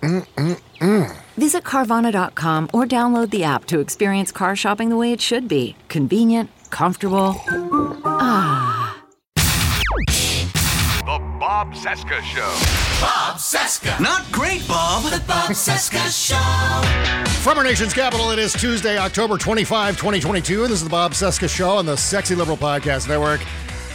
Mm-mm-mm. Visit Carvana.com or download the app to experience car shopping the way it should be convenient, comfortable. Ah. The Bob Cesca Show. Bob Cesca. Not great, Bob. The Bob Cesca Show. From our nation's capital, it is Tuesday, October 25, 2022, and this is the Bob Cesca Show on the Sexy Liberal Podcast Network.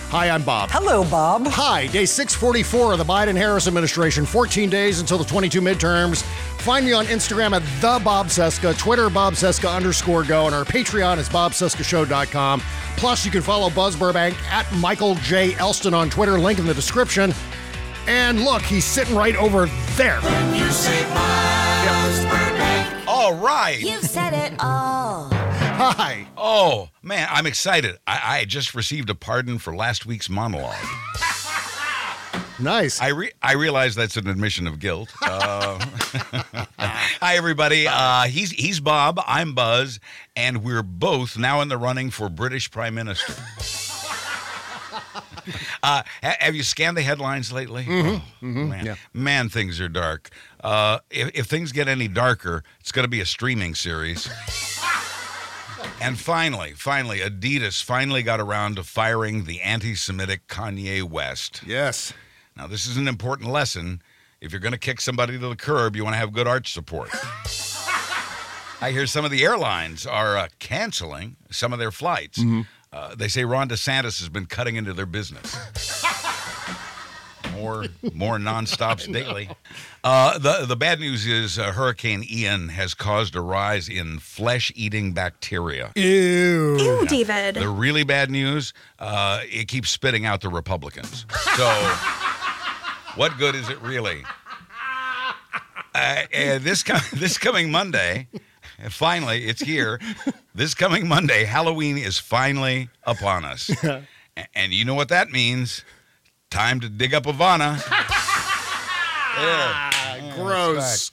Hi, I'm Bob. Hello, Bob. Hi, day 644 of the Biden Harris administration, 14 days until the 22 midterms. Find me on Instagram at the Bob Cesca, Twitter Bob Cesca underscore go, and our Patreon is bobcescashow.com. Plus, you can follow Buzz Burbank at Michael J. Elston on Twitter, link in the description. And look, he's sitting right over there. When you say Buzz Burbank. All right. You've said it all. Hi. Oh, man, I'm excited. I, I just received a pardon for last week's monologue. Nice. I re- I realize that's an admission of guilt. Uh, hi, everybody. Uh, he's he's Bob. I'm Buzz, and we're both now in the running for British Prime Minister. Uh, ha- have you scanned the headlines lately? Oh, man. yeah. man, things are dark. Uh, if, if things get any darker, it's going to be a streaming series. And finally, finally, Adidas finally got around to firing the anti Semitic Kanye West. Yes. Now, this is an important lesson. If you're going to kick somebody to the curb, you want to have good arch support. I hear some of the airlines are uh, canceling some of their flights. Uh, they say Ron DeSantis has been cutting into their business. More, more nonstops daily. Uh, the the bad news is uh, Hurricane Ian has caused a rise in flesh-eating bacteria. Ew. Ew, David. The really bad news, uh, it keeps spitting out the Republicans. So, what good is it really? Uh, and this com- this coming Monday, finally, it's here. This coming Monday, Halloween is finally upon us, A- and you know what that means? Time to dig up Ivana. Yeah. Gross.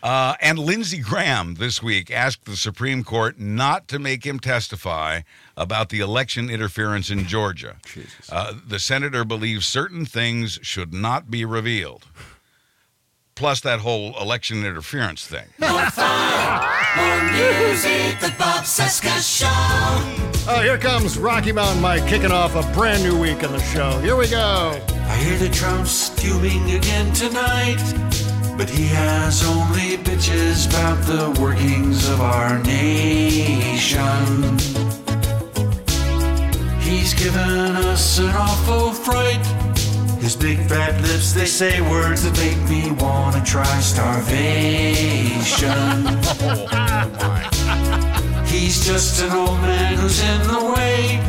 Uh, and Lindsey Graham this week asked the Supreme Court not to make him testify about the election interference in Georgia. Uh, the senator believes certain things should not be revealed. Plus, that whole election interference thing. More music. The Bob Cesca Show. Oh, here comes Rocky Mountain Mike kicking off a brand new week in the show. Here we go. I hear the Trump's fuming again tonight. But he has only bitches about the workings of our nation. He's given us an awful fright. His big fat lips, they say words that make me wanna try starvation. Oh, He's just an old man who's in the way.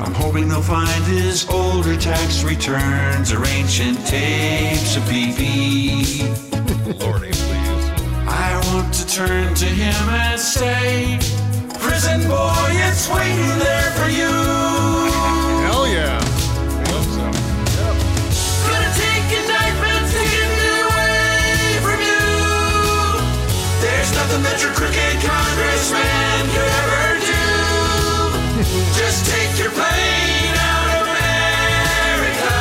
I'm hoping they'll find his older tax returns or ancient tapes of BB. Lordy, please. I want to turn to him and say, Prison boy, it's waiting there for you. That your crooked congressman could ever do. Just take your plane out of America.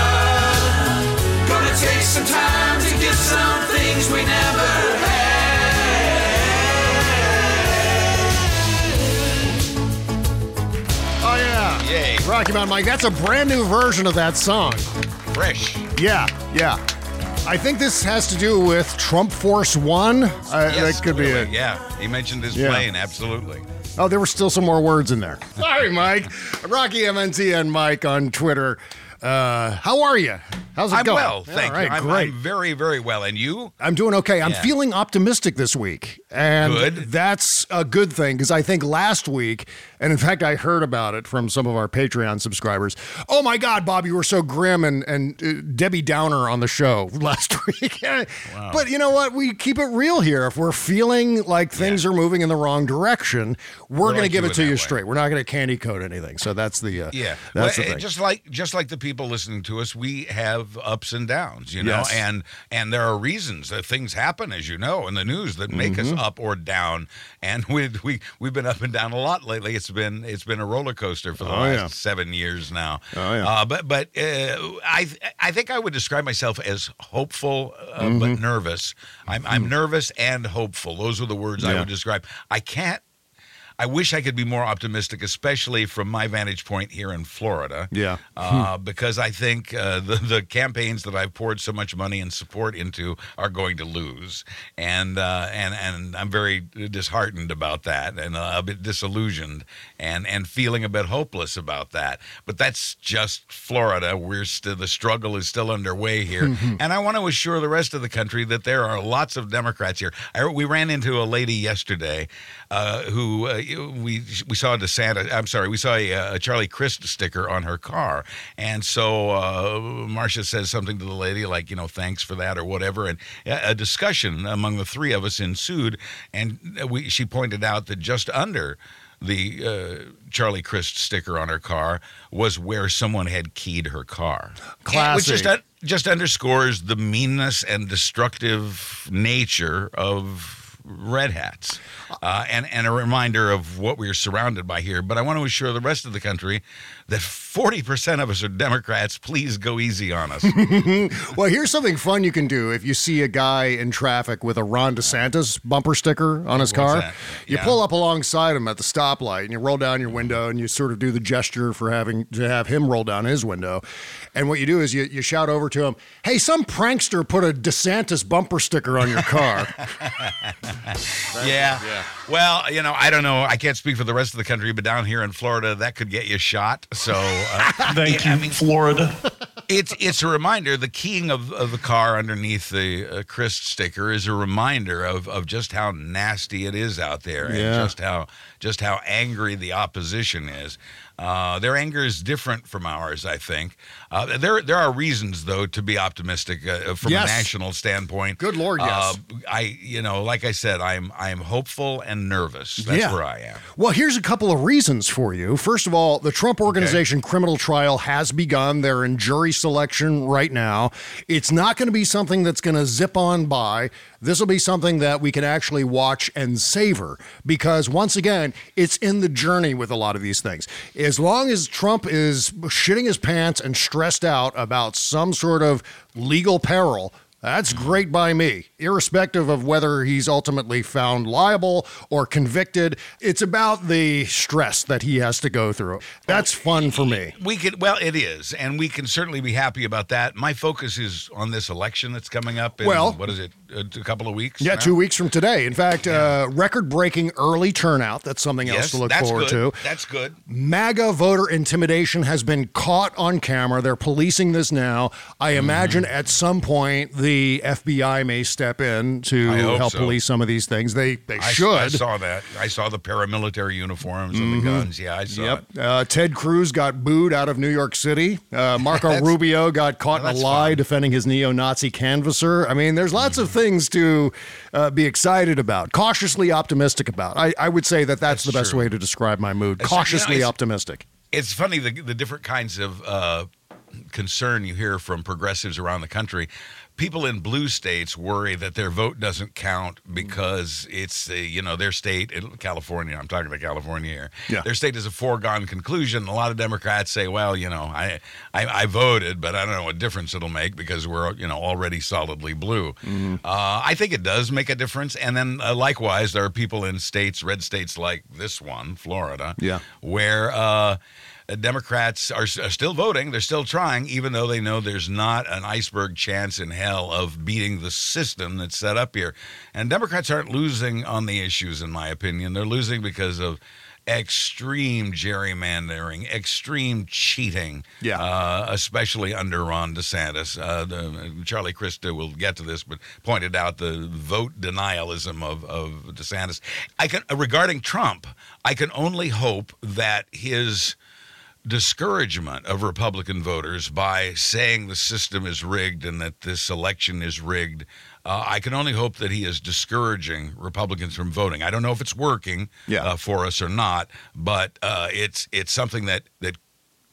Gonna take some time to get some things we never had. Oh, yeah. Yay. Rocky Mountain Mike, that's a brand new version of that song. Fresh. Yeah, yeah. I think this has to do with Trump Force One. Uh, Yes, that could be it. Yeah, he mentioned his Yeah. plane. Absolutely. Oh, there were still some more words in there. Sorry, Mike. Rocky MNT and Mike on Twitter. Uh, how are you? How's it I'm going? well, thank all right, you. I'm, great. I'm very, very well. And you? I'm doing okay. I'm Yeah. feeling optimistic this week. And Good. that's a good thing because I think last week, and in fact, I heard about it from some of our Patreon subscribers. Oh my God, Bob, you were so grim and, and uh, Debbie Downer on the show last week. But you know what? We keep it real here. If we're feeling like things are moving in the wrong direction, we're, going to give it to you way. straight. We're not going to candy coat anything. So that's the, uh, Yeah, that's Well, the thing. just like just like the people listening to us, we have ups and downs, you know, Yes. and and there are reasons that things happen, as you know, in the news that make Mm-hmm. us up or down, and we we we've been up and down a lot lately. It's been it's been a roller coaster for the Oh, last yeah. seven years now. Oh, yeah. uh, but but uh, I I think I would describe myself as hopeful uh, Mm-hmm. but nervous. I'm I'm nervous and hopeful. Those are the words I Hmm. Would describe. I can't. I wish I could be more optimistic, especially from my vantage point here in Florida. Yeah. Uh, because I think uh, the the campaigns that I've poured so much money and support into are going to lose, and uh, and and I'm very disheartened about that, and uh, a bit disillusioned, and and feeling a bit hopeless about that. But that's just Florida. We're still the struggle is still underway here, and I want to assure the rest of the country that there are lots of Democrats here. I, we ran into a lady yesterday uh, who uh, we we saw a DeSantis. I'm sorry, we saw a, a Charlie Crist sticker on her car, and so uh, Marcia says something to the lady like, you know, thanks for that or whatever, and a a discussion among the three of us ensued, and we she pointed out that just under the uh, Charlie Crist sticker on her car was where someone had keyed her car. And- Which just, un- just underscores the meanness and destructive nature of red hats uh, and, and a reminder of what we're surrounded by here. But I want to assure the rest of the country that 40% of us are Democrats. Please go easy on us. Well, here's something fun you can do if you see a guy in traffic with a Ron DeSantis bumper sticker on his car. that? You pull up alongside him at the stoplight and you roll down your window and you sort of do the gesture for having to have him roll down his window. And what you do is you, you shout over to him, Hey, some prankster put a DeSantis bumper sticker on your car. yeah. yeah. Well, you know, I don't know. I can't speak for the rest of the country, but down here in Florida, that could get you shot. So, uh, Thank you, I mean, Florida. it's it's a reminder. The keying of, of the car underneath the uh, Crist sticker is a reminder of, of just how nasty it is out there, and Yeah. just how just how angry the opposition is. Uh, their anger is different from ours, I think. Uh, there there are reasons though to be optimistic uh, from Yes. a national standpoint. Good Lord, yes. Uh, I you know, like I said, I'm I'm hopeful and nervous. That's Yeah. where I am. Well, here's a couple of reasons for you. First of all, the Trump Organization criminal trial has begun. They're in jury selection right now. It's not going to be something that's going to zip on by. This will be something that we can actually watch and savor because, once again, it's in the journey with a lot of these things. As long as Trump is shitting his pants and stressed out about some sort of legal peril, that's great by me, irrespective of whether he's ultimately found liable or convicted. It's about the stress that he has to go through. That's fun for me. We could, well, it is, and we can certainly be happy about that. My focus is on this election that's coming up. In, Well- what is it? A, couple of weeks. Yeah, now? two weeks from today. In fact, uh, record breaking early turnout. That's something else Yes, to look forward good. to. That's good. MAGA voter intimidation has been caught on camera. They're policing this now. I imagine at some point the FBI may step in to help so. police some of these things. They they I, should. I saw that. I saw the paramilitary uniforms and the guns. Yeah, I saw Yep. it. Uh, Ted Cruz got booed out of New York City. Uh, Marco Rubio got caught in a lie fun. defending his neo Nazi canvasser. I mean, there's lots of Mm-hmm. things to uh, be excited about, cautiously optimistic about. I, I would say that that's, That's the best way to describe my mood. That's true. You know, Cautiously optimistic. It's funny the the different kinds of uh, concern you hear from progressives around the country. People in blue states worry that their vote doesn't count because it's you know their state, California. I'm talking about California here. Yeah. Their state is a foregone conclusion. A lot of Democrats say, well, you know, I, I I voted, but I don't know what difference it'll make because we're you know already solidly blue. Uh, I think it does make a difference. And then uh, likewise, there are people in states, red states like this one, Florida, Yeah. where uh, Democrats are, are still voting. They're still trying, even though they know there's not an iceberg chance in hell of beating the system that's set up here. And Democrats aren't losing on the issues, in my opinion. They're losing because of extreme gerrymandering, extreme cheating. Yeah. Uh, especially under Ron DeSantis. Uh, the, Charlie Krista will get to this, but pointed out the vote denialism of, of DeSantis. I can regarding Trump. I can only hope that his discouragement of Republican voters by saying the system is rigged and that this election is rigged. Uh, I can only hope that he is discouraging Republicans from voting. I don't know if it's working Yeah. uh, for us or not, but uh, it's it's something that that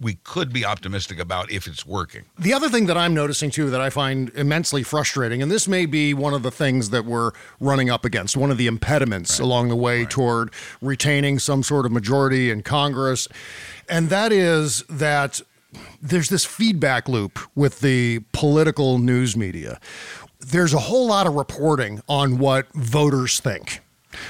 we could be optimistic about if it's working. The other thing that I'm noticing too that I find immensely frustrating, and this may be one of the things that we're running up against, one of the impediments along the way toward retaining some sort of majority in Congress, and that is that there's this feedback loop with the political news media. There's a whole lot of reporting on what voters think.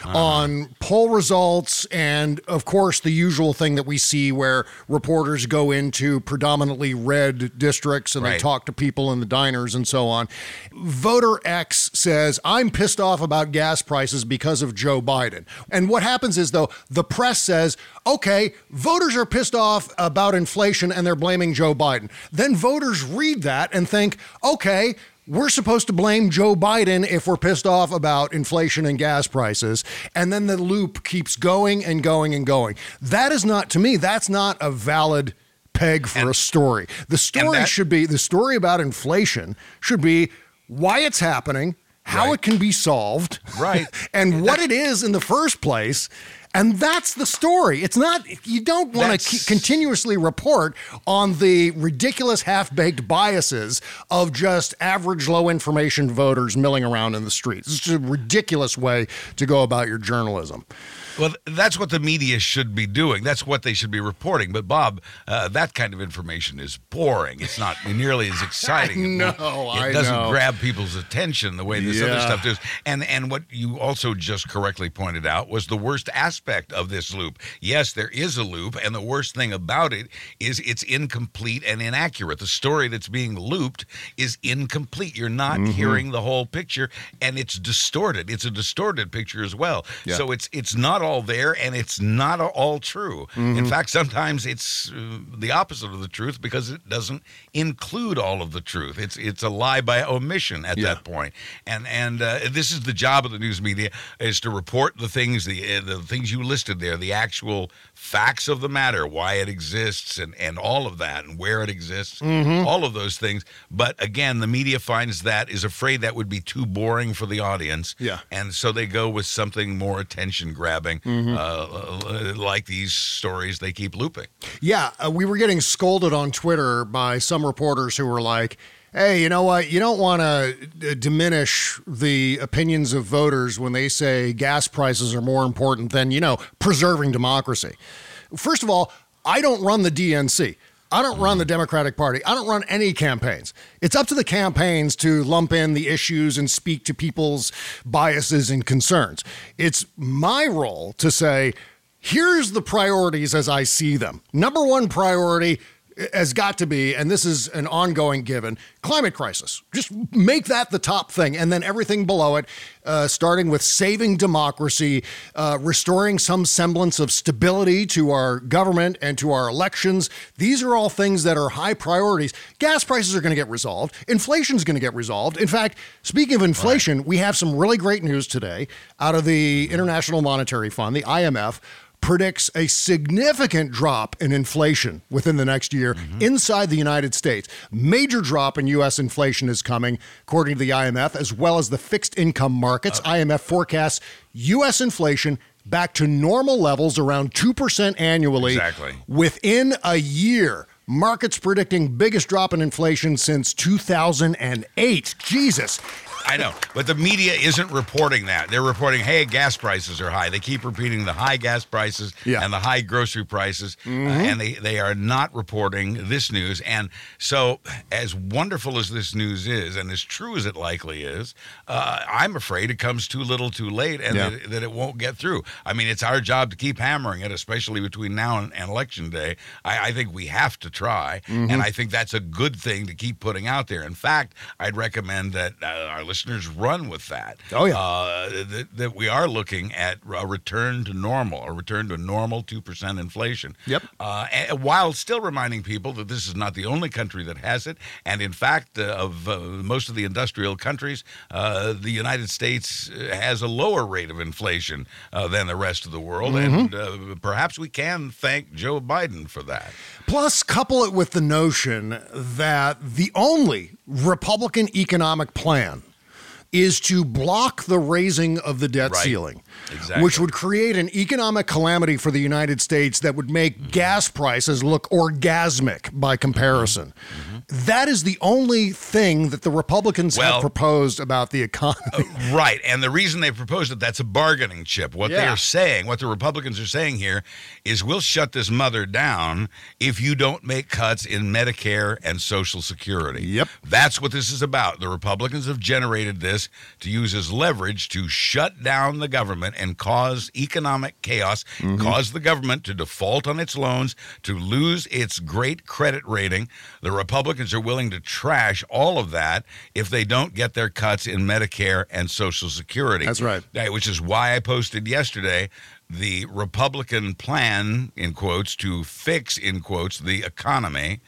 On poll results, and of course, the usual thing that we see where reporters go into predominantly red districts and they talk to people in the diners and so on. Voter X says, I'm pissed off about gas prices because of Joe Biden. And what happens is, though, the press says, okay, voters are pissed off about inflation and they're blaming Joe Biden. Then voters read that and think, okay, we're supposed to blame Joe Biden if we're pissed off about inflation and gas prices. And then the loop keeps going and going and going. That is not, to me, that's not a valid peg for a story. The story that- should be the story about inflation should be why it's happening, how Right. it can be solved, Right. and what it is in the first place. And that's the story. It's not, you don't want to That's- continuously report on the ridiculous half baked biases of just average low information voters milling around in the streets. It's just a ridiculous way to go about your journalism. Well, that's what the media should be doing. That's what they should be reporting. But Bob, uh, that kind of information is boring. It's not nearly as exciting. It know, It I doesn't know. grab people's attention the way this other stuff does. And and what you also just correctly pointed out was the worst aspect of this loop. Yes, there is a loop, and the worst thing about it is it's incomplete and inaccurate. The story that's being looped is incomplete. You're not Mm-hmm. hearing the whole picture, and it's distorted. It's a distorted picture as well. Yeah. So it's it's not all there, and it's not all true. Mm-hmm. In fact, sometimes it's uh, the opposite of the truth because it doesn't include all of the truth. It's it's a lie by omission at Yeah. that point. And and uh, this is the job of the news media is to report the things the uh, the things you listed there, the actual facts of the matter, why it exists, and and all of that, and where it exists, Mm-hmm. all of those things. But again, the media finds that is afraid that would be too boring for the audience. Yeah. And so they go with something more attention grabbing, Mm-hmm. uh, like these stories they keep looping. Yeah, uh, we were getting scolded on Twitter by some reporters who were like, hey, you know what? You don't want to diminish the opinions of voters when they say gas prices are more important than, you know, preserving democracy. First of all, I don't run the DNC. I don't run the Democratic Party. I don't run any campaigns. It's up to the campaigns to lump in the issues and speak to people's biases and concerns. It's my role to say, here's the priorities as I see them. Number one priority has got to be, and this is an ongoing given, climate crisis. Just make that the top thing, and then everything below it, uh, starting with saving democracy, uh, restoring some semblance of stability to our government and to our elections. These are all things that are high priorities. Gas prices are going to get resolved. Inflation is going to get resolved. In fact, speaking of inflation, we have some really great news today out of the International Monetary Fund, the IMF predicts a significant drop in inflation within the next year mm-hmm. inside the United States. Major drop in U.S. inflation is coming, according to the IMF, as well as the fixed income markets. Uh. IMF forecasts U.S. inflation back to normal levels around 2% annually Exactly. within a year. Markets predicting biggest drop in inflation since 2008. Jesus. I know, but the media isn't reporting that. They're reporting, hey, gas prices are high. They keep repeating the high gas prices Yeah. and the high grocery prices, uh, and they, they are not reporting this news. And so, as wonderful as this news is, and as true as it likely is, uh, I'm afraid it comes too little too late and Yeah. that, that it won't get through. I mean, it's our job to keep hammering it, especially between now and, and Election Day. I, I think we have to try, Mm-hmm. and I think that's a good thing to keep putting out there. In fact, I'd recommend that uh, our listeners run with that. Oh, yeah. Uh, that, that we are looking at a return to normal, a return to normal 2% inflation. Yep. Uh, and while still reminding people that this is not the only country that has it. And in fact, uh, of uh, most of the industrial countries, uh, the United States uh, has a lower rate of inflation uh, than the rest of the world. And uh, perhaps we can thank Joe Biden for that. Plus, couple it with the notion that the only Republican economic plan is to block the raising of the debt Right. ceiling, Exactly. which would create an economic calamity for the United States that would make Mm-hmm. gas prices look orgasmic by comparison. That is the only thing that the Republicans have Mm-hmm. Proposed about the economy. Right. And the reason they proposed it, that's a bargaining chip. What Yeah. they're saying, what the Republicans are saying here, is we'll shut this mother down if you don't make cuts in Medicare and Social Security. Yep. That's what this is about. The Republicans have generated this to use as leverage to shut down the government and cause economic chaos, cause the government to default on its loans, to lose its great credit rating. The Republicans are willing to trash all of that if they don't get their cuts in Medicare and Social Security. That's right. Which is why I posted yesterday the Republican plan, in quotes, to fix, in quotes, the economy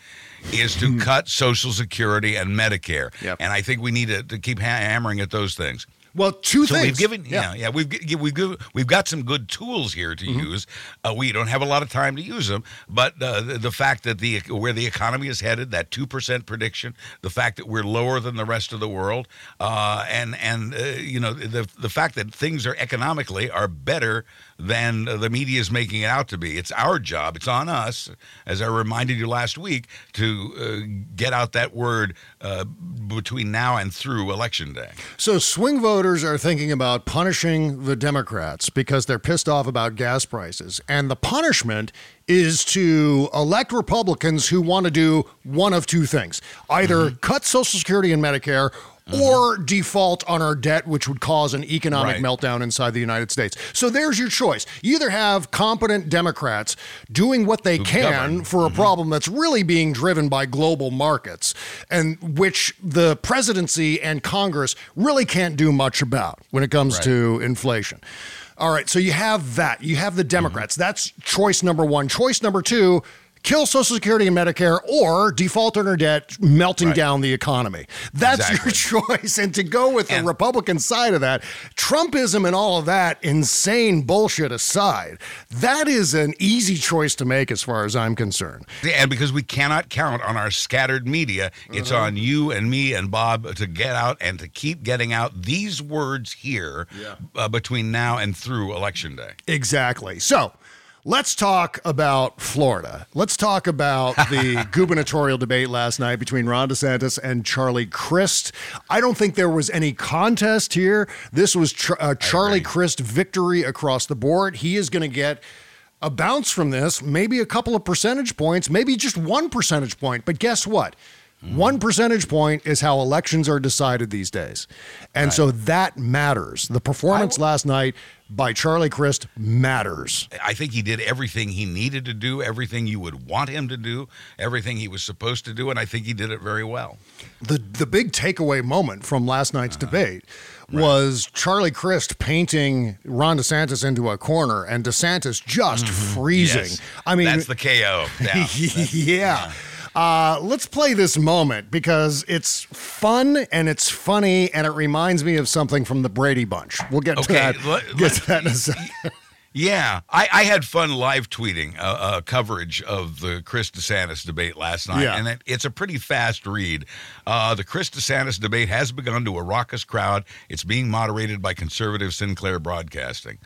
is to hmm. cut Social Security and Medicare. Yep. And I think we need to, to keep ha- hammering at those things. Well, two So things. we've given, yeah, yeah, we've we've given, we've got some good tools here to use. Uh, we don't have a lot of time to use them, but uh, the, the fact that the where the economy is headed, that two percent prediction, the fact that we're lower than the rest of the world, uh, and and uh, you know the the fact that things are economically are better than the media is making it out to be. It's our job. It's on us, as I reminded you last week, to uh, get out that word uh, between now and through election day. So swing voters are thinking about punishing the Democrats because they're pissed off about gas prices. And the punishment is to elect Republicans who want to do one of two things. Either Mm-hmm. cut Social Security and Medicare Uh-huh. or default on our debt, which would cause an economic Right. meltdown inside the United States. So there's your choice. You either have competent Democrats doing what they can govern. for a mm-hmm. problem that's really being driven by global markets and which the presidency and Congress really can't do much about when it comes to inflation. All right, so you have that. You have the mm-hmm. Democrats. That's choice number one. Choice number two. Kill Social Security and Medicare or default on our debt, melting Right. down the economy. That's Exactly. your choice. And to go with the Republican side of that, Trumpism and all of that insane bullshit aside, that is an easy choice to make as far as I'm concerned. And because we cannot count on our scattered media, it's Uh-huh. on you and me and Bob to get out and to keep getting out these words here uh, between now and through election day. Exactly. So let's talk about Florida. Let's talk about the gubernatorial debate last night between Ron DeSantis and Charlie Crist. I don't think there was any contest here. This was Char- uh, Charlie. Crist victory across the board. He is going to get a bounce from this, maybe a couple of percentage points, maybe just one percentage point. But guess what? Mm-hmm. One percentage point is how elections are decided these days. And so that matters. The performance last night by Charlie Crist matters. I think he did everything he needed to do, everything you would want him to do, everything he was supposed to do, and I think he did it very well. The the big takeaway moment from last night's uh-huh. debate was Charlie Crist painting Ron DeSantis into a corner and DeSantis just mm-hmm. freezing. Yes. I mean that's the KO. Yeah. yeah. Uh, let's play this moment because it's fun and it's funny and it reminds me of something from the Brady Bunch. We'll get to that. let- get to that in a second. Yeah, I, I had fun live tweeting uh, uh, coverage of the Crist DeSantis debate last night, Yeah. and it, it's a pretty fast read. Uh, the Crist DeSantis debate has begun to a raucous crowd. It's being moderated by conservative Sinclair Broadcasting.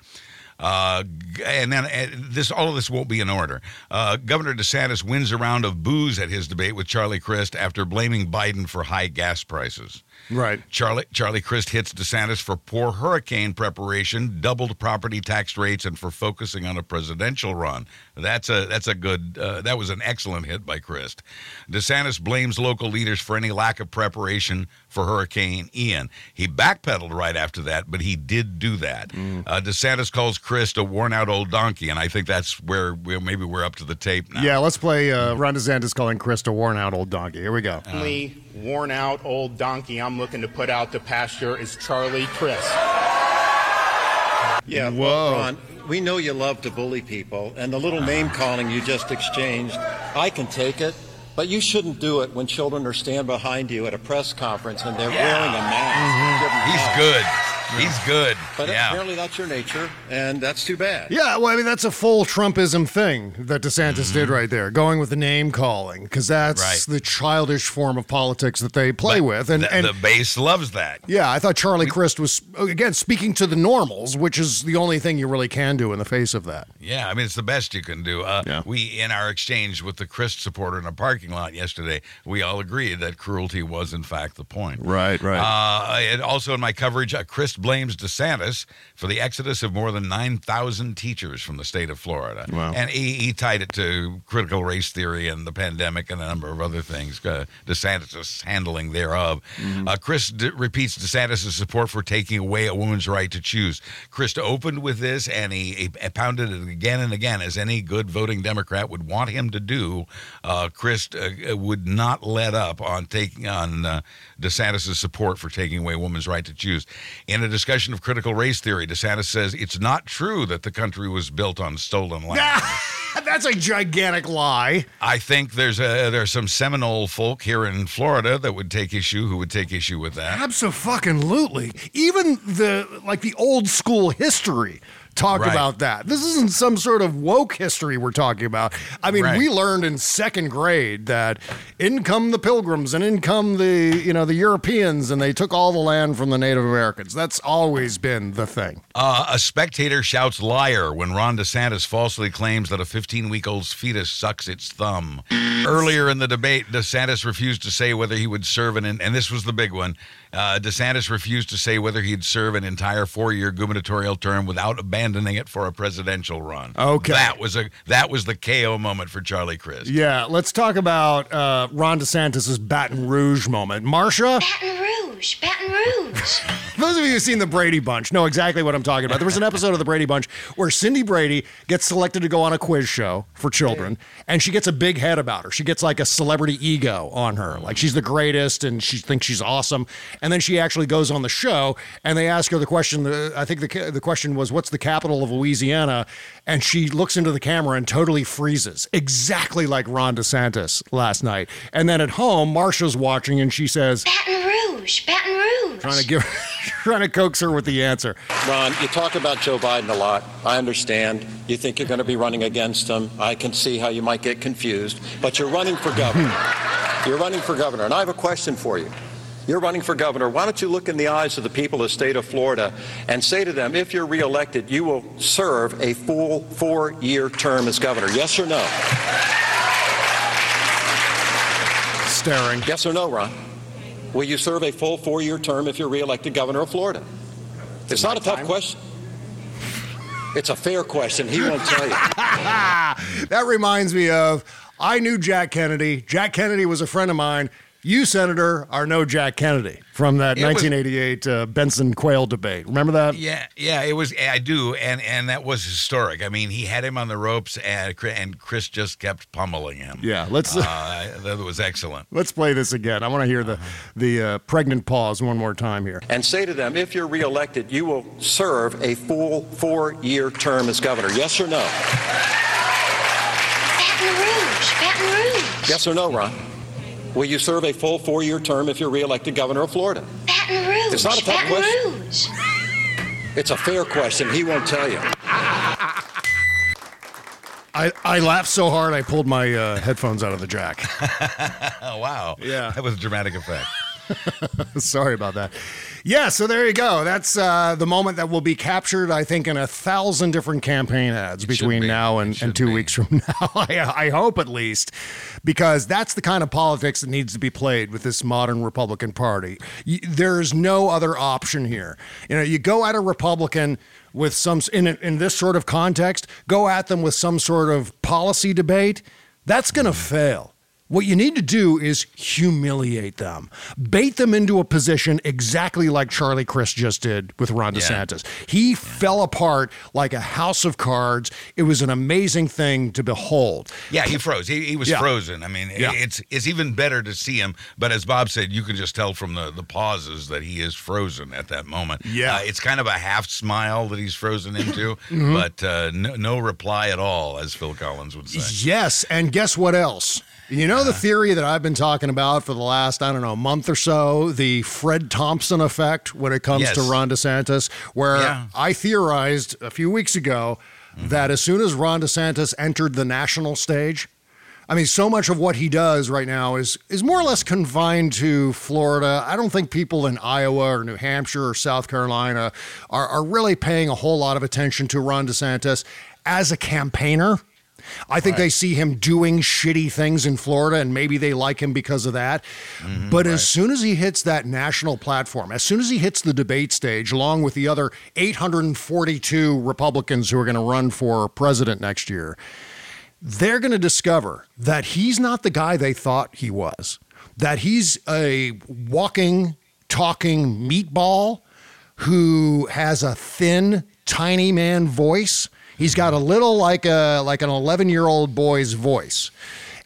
Uh, and then uh, this, all of this won't be in order. Uh, Governor DeSantis wins a round of booze at his debate with Charlie Crist after blaming Biden for high gas prices. Right. Charlie Charlie Crist hits DeSantis for poor hurricane preparation, doubled property tax rates, and for focusing on a presidential run. That's a that's a good. Uh, that was an excellent hit by Crist. DeSantis blames local leaders for any lack of preparation for Hurricane Ian. He backpedaled right after that, but he did do that. Uh, DeSantis calls Crist a worn-out old donkey, and I think that's where we maybe we're up to the tape now. Yeah, let's play uh, Ron DeSantis calling Crist a worn out old donkey. Here we go. only worn out old donkey I'm looking to put out to pasture is Charlie Crist. Yeah, Whoa. well, Ron, we know you love to bully people, and the little name calling you just exchanged, I can take it, but you shouldn't do it when children are standing behind you at a press conference and they're wearing a mask. Mm-hmm. 'em He's good. He's good. But yeah. apparently that's your nature, and that's too bad. Yeah, well, I mean, that's a full Trumpism thing that DeSantis did right there, going with the name calling, because that's Mm-hmm. Right. the childish form of politics that they play with. And, the, and the base loves that. yeah, I thought Charlie Crist was, again, speaking to the normals, which is the only thing you really can do in the face of that. Yeah, I mean it's the best you can do. Uh, Yeah. We in our exchange with the Crist supporter in a parking lot yesterday, we all agreed that cruelty was in fact the point. Right, right. Uh, and also in my coverage, uh, Blames DeSantis for the exodus of more than nine thousand teachers from the state of Florida. Wow. And he, he tied it to critical race theory and the pandemic and a number of other things. Uh, DeSantis' handling thereof. Mm-hmm. Uh, Crist d- repeats DeSantis' support for taking away a woman's right to choose. Crist opened with this and he, he pounded it again and again, as any good voting Democrat would want him to do. Uh, Crist uh, would not let up on taking on uh, DeSantis' support for taking away women's right to choose. In a discussion of critical race theory, DeSantis says it's not true that the country was built on stolen land. that's a gigantic lie. I think there's a there's some Seminole folk here in Florida that would take issue who would take issue with that. Absolutely. Even the like the old school history talk Right. about that. This isn't some sort of woke history we're talking about. I mean, Right. we learned in second grade that in come the pilgrims and in come the, you know, the Europeans and they took all the land from the Native Americans. That's always been the thing. Uh, a spectator shouts liar when Ron DeSantis falsely claims that a 15 week old's fetus sucks its thumb. Earlier in the debate, DeSantis refused to say whether he would serve an, and this was the big one. Uh, DeSantis refused to say whether he'd serve an entire four year gubernatorial term without abandoning it for a presidential run. Okay. That was a that was the KO moment for Charlie Crist. Yeah, let's talk about uh, Ron DeSantis' Baton Rouge moment. Marsha? Baton Rouge, Baton Rouge. Those of you who've seen the Brady Bunch know exactly what I'm talking about. There was an episode of the Brady Bunch where Cindy Brady gets selected to go on a quiz show for children, and she gets a big head about her. She gets like a celebrity ego on her, like she's the greatest and she thinks she's awesome. And then she actually goes on the show, and they ask her the question. uh, I think the the question was, "What's the capital of Louisiana?" And she looks into the camera and totally freezes, exactly like Ron DeSantis last night. And then at home, Marcia's watching, and she says, Baton Rouge, Baton Rouge. trying to give, trying to coax her with the answer. Ron, you talk about Joe Biden a lot. I understand. You think you're going to be running against him. I can see how you might get confused, but you're running for governor. you're running for governor, and I have a question for you. You're running for governor. Why don't you look in the eyes of the people of the state of Florida and say to them, if you're reelected, you will serve a full four year term as governor? Yes or no? Staring. Yes or no, Ron? Will you serve a full four year term if you're reelected governor of Florida? It's not a tough question. It's a fair question. He won't tell you. That reminds me of I knew Jack Kennedy. Jack Kennedy was a friend of mine. You, Senator, are no Jack Kennedy from that It was- 1988 uh, Bentsen Quayle debate. Remember that? Yeah, yeah, it was. I do, and and that was historic. I mean, he had him on the ropes, and Crist- and Crist just kept pummeling him. Yeah, let's- Uh, that was excellent. Let's play this again. I want to hear the the uh, pregnant pause one more time here. and say to them, if you're reelected, you will serve a full four year term as governor. Yes or no? Baton Rouge, Baton Rouge. Yes or no, Ron? Will you serve a full four year term if you're reelected governor of Florida? Baton Rouge, It's not a tough Baton question. Rouge. It's a fair question. He won't tell you. I, I laughed so hard I pulled my uh, headphones out of the jack. Oh wow, Yeah. that was a dramatic effect. Sorry about that. Yeah, so there you go. That's uh, the moment that will be captured, I think, in a thousand different campaign ads between be. now and, and two be. weeks from now. I, I hope at least, because that's the kind of politics that needs to be played with this modern Republican Party. There's no other option here. You know, you go at a Republican with some in in this sort of context, go at them with some sort of policy debate. That's going to fail. What you need to do is humiliate them, bait them into a position exactly like Charlie Crist just did with Ron Yeah. DeSantis. He fell apart like a house of cards. It was an amazing thing to behold. Yeah, he froze. He, he was Yeah. frozen. I mean, Yeah. it's it's even better to see him. But as Bob said, you can just tell from the, the pauses that he is frozen at that moment. Yeah. Uh, it's kind of a half smile that he's frozen into, Mhm. but uh, no, no reply at all, as Phil Collins would say. Yes, and guess what else? You know the theory that I've been talking about for the last, I don't know, month or so, the Fred Thompson effect when it comes to Ron DeSantis, where Yeah. I theorized a few weeks ago that as soon as Ron DeSantis entered the national stage, I mean, so much of what he does right now is is more or less confined to Florida. I don't think people in Iowa or New Hampshire or South Carolina are, are really paying a whole lot of attention to Ron DeSantis as a campaigner. I think they see him doing shitty things in Florida and maybe they like him because of that. Mm-hmm. but as soon as he hits that national platform, as soon as he hits the debate stage, along with the other 842 Republicans who are going to run for president next year, they're going to discover that he's not the guy they thought he was, that he's a walking, talking meatball who has a thin, tiny man voice. He's got a little like a like an 11 year old boy's voice.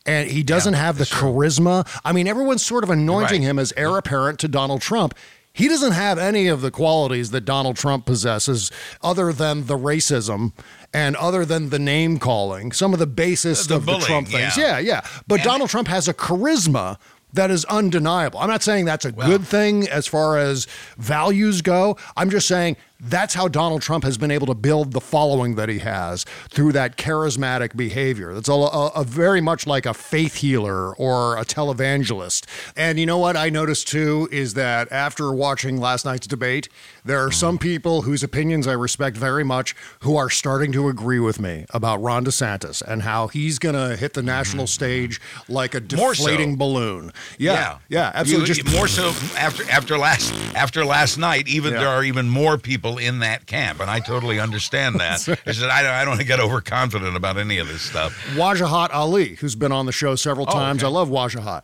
And he doesn't have the charisma. I mean, everyone's sort of anointing him as heir apparent to Donald Trump. He doesn't have any of the qualities that Donald Trump possesses, other than the racism and other than the name calling, some of the basest The of the Trump things. yeah. Yeah, yeah. But Donald Trump has a charisma that is undeniable. I'm not saying that's a good thing as far as values go. I'm just saying that's how Donald Trump has been able to build the following that he has through that charismatic behavior. That's a, a, a very much like a faith healer or a televangelist. And you know what I noticed too is that after watching last night's debate, there are some mm-hmm. people whose opinions I respect very much who are starting to agree with me about Ron DeSantis and how he's going to hit the national mm-hmm. stage like a More so. deflating balloon. Yeah, yeah, absolutely. You- Just more so after after last after last night. Even Yeah. there are even more people in that camp, and I totally understand that. I said I don't, I don't want to get overconfident about any of this stuff. Wajahat Ali, who's been on the show several Oh, times. okay. I love Wajahat.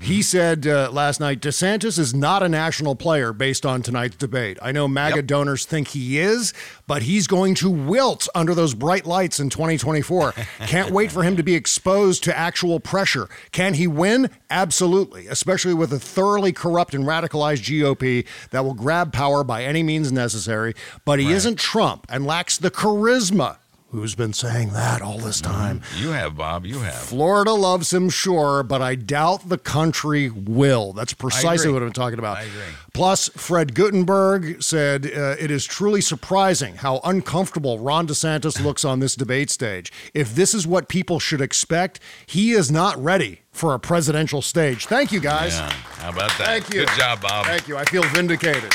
He said uh, last night DeSantis is not a national player based on tonight's debate. I know MAGA donors think he is, but he's going to wilt under those bright lights in 2024. Can't wait for him to be exposed to actual pressure. Can he win? Absolutely, especially with a thoroughly corrupt and radicalized GOP that will grab power by any means necessary. But he isn't Trump and lacks the charisma. Who's been saying that all this time? You have Bob. You have. Florida loves him, sure, but I doubt the country will. That's precisely what I'm talking about. I agree. Plus, Fred Guttenberg said uh, it is truly surprising how uncomfortable Ron DeSantis looks on this debate stage. If this is what people should expect, he is not ready for a presidential stage. Thank you, guys. Yeah. How about that? Thank you. Good job, Bob. Thank you. I feel vindicated.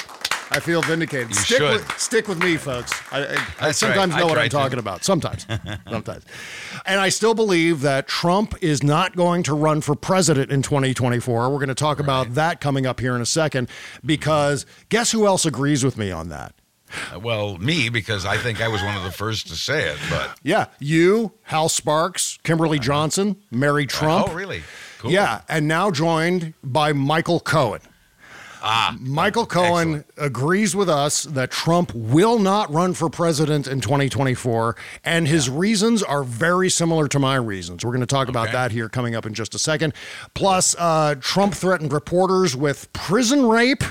I feel vindicated. You stick should. with stick with me, folks. I, I, I sometimes right. know I what I'm to. talking about. Sometimes, sometimes, and I still believe that Trump is not going to run for president in 2024. We're going to talk about that coming up here in a second. Because guess who else agrees with me on that? Uh, Well, me because I think I was one of the first to say it, but Yeah, you, Hal Sparks, Kimberly Johnson, Mary Trump. oh really? Cool. Yeah, and now joined by Michael Cohen. Ah, Michael Cohen agrees with us that Trump will not run for president in 2024, and his reasons are very similar to my reasons. We're going to talk about that here coming up in just a second. Plus, uh, Trump threatened reporters with prison rape.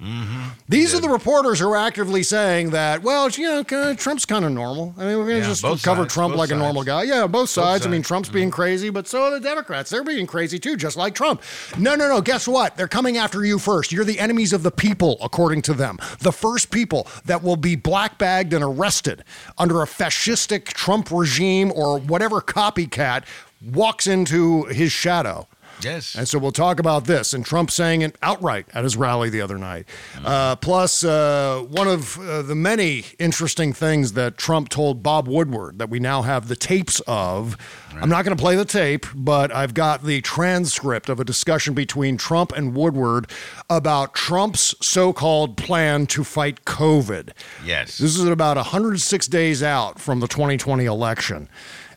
Mm-hmm. These are the reporters who are actively saying that, well, you know, kinda- Trump's kind of normal. I mean, we're going to Yeah, just cover sides, Trump like a normal guy. Yeah, both sides. I mean, sides. Trump's being crazy, but so are the Democrats. They're being crazy too, just like Trump. No, no, no. Guess what? They're coming after you first. You're the enemies of the people, according to them. The first people that will be black bagged and arrested under a fascistic Trump regime or whatever copycat walks into his shadow. Yes. And so we'll talk about this and Trump saying it outright at his rally the other night. Uh, plus, uh, one of uh, the many interesting things that Trump told Bob Woodward that we now have the tapes of. I'm not going to play the tape, but I've got the transcript of a discussion between Trump and Woodward about Trump's so called plan to fight COVID. Yes. This is about 106 days out from the 2020 election,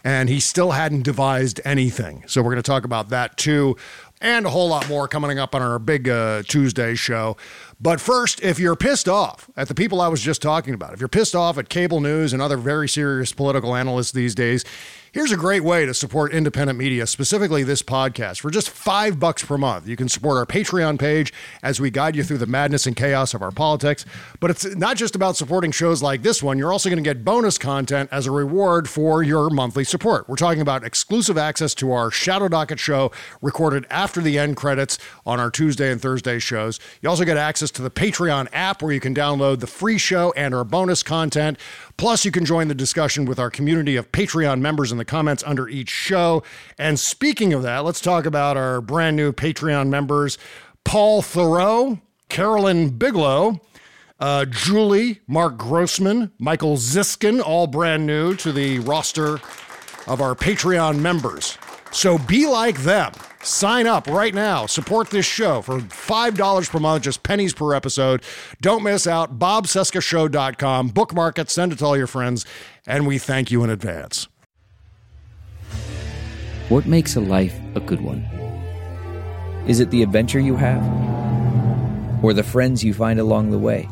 and he still hadn't devised anything. So we're going to talk about that too, and a whole lot more coming up on our big uh, Tuesday show. But first, if you're pissed off at the people I was just talking about, if you're pissed off at cable news and other very serious political analysts these days, Here's a great way to support independent media, specifically this podcast. For just five bucks per month, you can support our Patreon page as we guide you through the madness and chaos of our politics. But it's not just about supporting shows like this one. You're also going to get bonus content as a reward for your monthly support. We're talking about exclusive access to our Shadow Docket show recorded after the end credits on our Tuesday and Thursday shows. You also get access to the Patreon app where you can download the free show and our bonus content. Plus, you can join the discussion with our community of Patreon members in the comments under each show. And speaking of that, let's talk about our brand new Patreon members Paul Thoreau, Carolyn Bigelow, uh, Julie, Mark Grossman, Michael Ziskin, all brand new to the roster of our Patreon members. So be like them. Sign up right now. Support this show for $5 per month, just pennies per episode. Don't miss out. BobCescashow.com. Bookmark it, send it to all your friends, and we thank you in advance. What makes a life a good one? Is it the adventure you have? Or the friends you find along the way?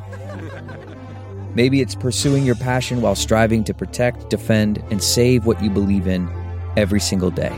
Maybe it's pursuing your passion while striving to protect, defend, and save what you believe in every single day.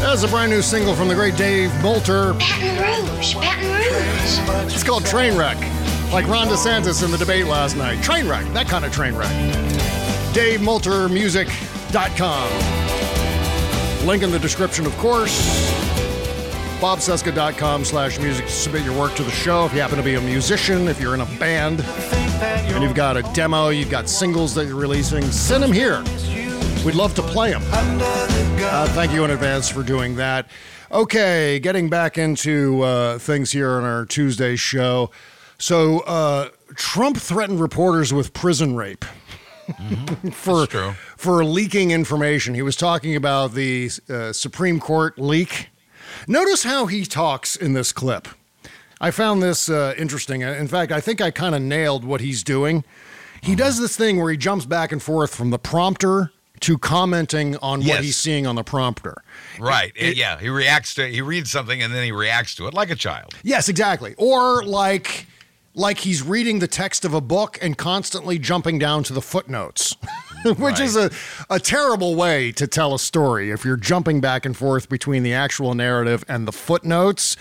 That's a brand new single from the great Dave Molter. Baton Rouge, Baton Rouge. It's called Trainwreck, like Ron DeSantis in the debate last night. Trainwreck, that kind of train wreck. DaveMolterMusic.com. Link in the description, of course. BobCesca.com slash music to submit your work to the show. If you happen to be a musician, if you're in a band, and you've got a demo, you've got singles that you're releasing, send them here. We'd love to play them. Uh, thank you in advance for doing that. Okay, getting back into uh, things here on our Tuesday show. So, uh, Trump threatened reporters with prison rape for for leaking information. He was talking about the uh, Supreme Court leak. Notice how he talks in this clip. I found this uh, interesting. In fact, I think I kind of nailed what he's doing. He does this thing where he jumps back and forth from the prompter to commenting on what he's seeing on the prompter. Right. yeah. He reacts to he reads something and then he reacts to it like a child. Yes, exactly. Or like like he's reading the text of a book and constantly jumping down to the footnotes. which is a, a terrible way to tell a story if you're jumping back and forth between the actual narrative and the footnotes.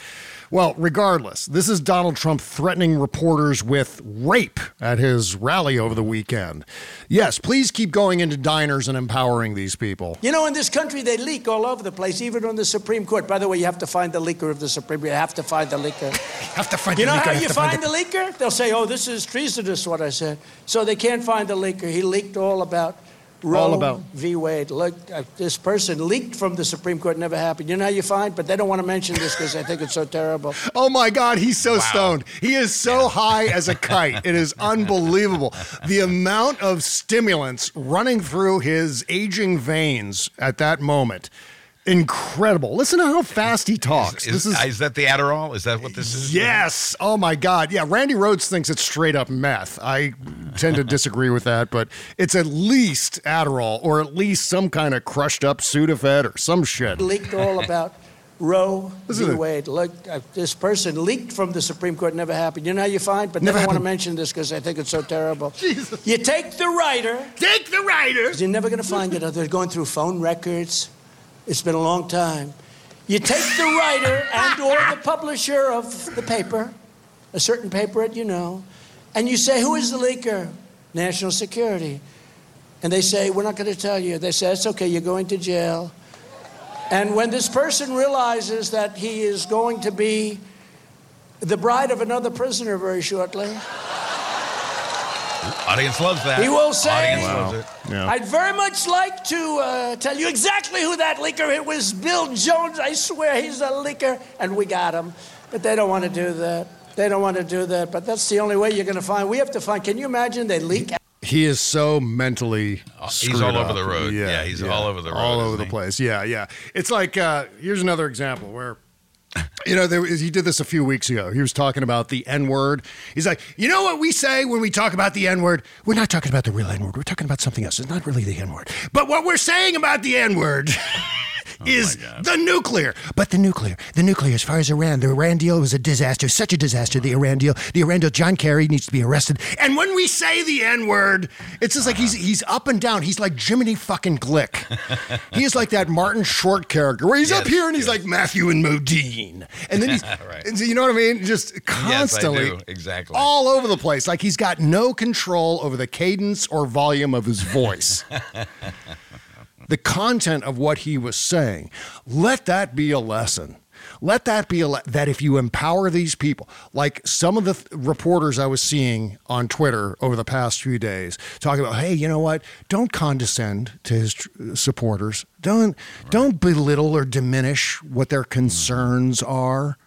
Well, regardless, this is Donald Trump threatening reporters with rape at his rally over the weekend. Yes, please keep going into diners and empowering these people. You know, in this country, they leak all over the place, even on the Supreme Court. By the way, you have to find the leaker of the Supreme Court. You have to find the leaker. have to find You know how you find find the leaker? They'll say, oh, this is treasonous, what I said. So they can't find the leaker. He leaked all about Roe All about- v. Wade. Look, uh, this person leaked from the Supreme Court. Never happened. You know how you find? But they don't want to mention this because they think it's so terrible. Oh my God, he's so stoned. He is so high as a kite. It is unbelievable. The amount of stimulants running through his aging veins at that moment. Incredible. Listen to how fast he talks. Is, is that the Adderall? Is that what this is? Yes. Oh my God. Yeah. Randi Rhodes thinks it's straight up meth. I tend to disagree with that, but it's at least Adderall or at least some kind of crushed up Sudafed or some shit. leaked all about Roe Listen v. to- Wade. Look, uh, this person leaked from the Supreme Court. Never happened. You know how you find? But Never they don't want to mention this because I think it's so terrible. You take the writer. Take the writer. You're never going to find it. They're going through phone records. It's been a long time. You take the writer and or the publisher of the paper, a certain paper that you know, and you say, who is the leaker? National Security. And they say, we're not going to tell you. They say, it's okay, you're going to jail. And when this person realizes that he is going to be the bride of another prisoner very shortly, Audience loves that. he will say, Audience loves it. I'd very much like to uh, tell you exactly who that leaker. It was Bill Jones. I swear he's a leaker, and we got him. But they don't want to do that. They don't want to do that. But that's the only way you're going to find. We have to find. Can you imagine they leak? He is so mentally Uh, he's screwed all over up. the road. Yeah, yeah he's all over the road, All over the he? place. Yeah, yeah. It's like uh, here's another example where you know, there he did this a few weeks ago. He was talking about the N word. He's like, you know what we say when we talk about the N word? We're not talking about the real N word. We're talking about something else. It's not really the N word. But what we're saying about the N word is the nuclear. But the nuclear, the nuclear, as far as Iran, the Iran deal was a disaster, such a disaster. The Iran deal, the Iran deal, John Kerry needs to be arrested. And when we say the N word, it's just like he's he's up and down. He's like Jiminy fucking Glick. he is like that Martin Short character where he's up here and he's like Matthew and Modine. And then he's, Right. and so you know what I mean? Just constantly. Yes, Exactly. All over the place. Like he's got no control over the cadence or volume of his voice. the content of what he was saying. Let that be a lesson. Let that be a le- that if you empower these people, like some of the th- reporters I was seeing on Twitter over the past few days, talking about, hey, you know what? Don't condescend to his tr- supporters. Don't don't belittle or diminish what their mm-hmm. concerns are.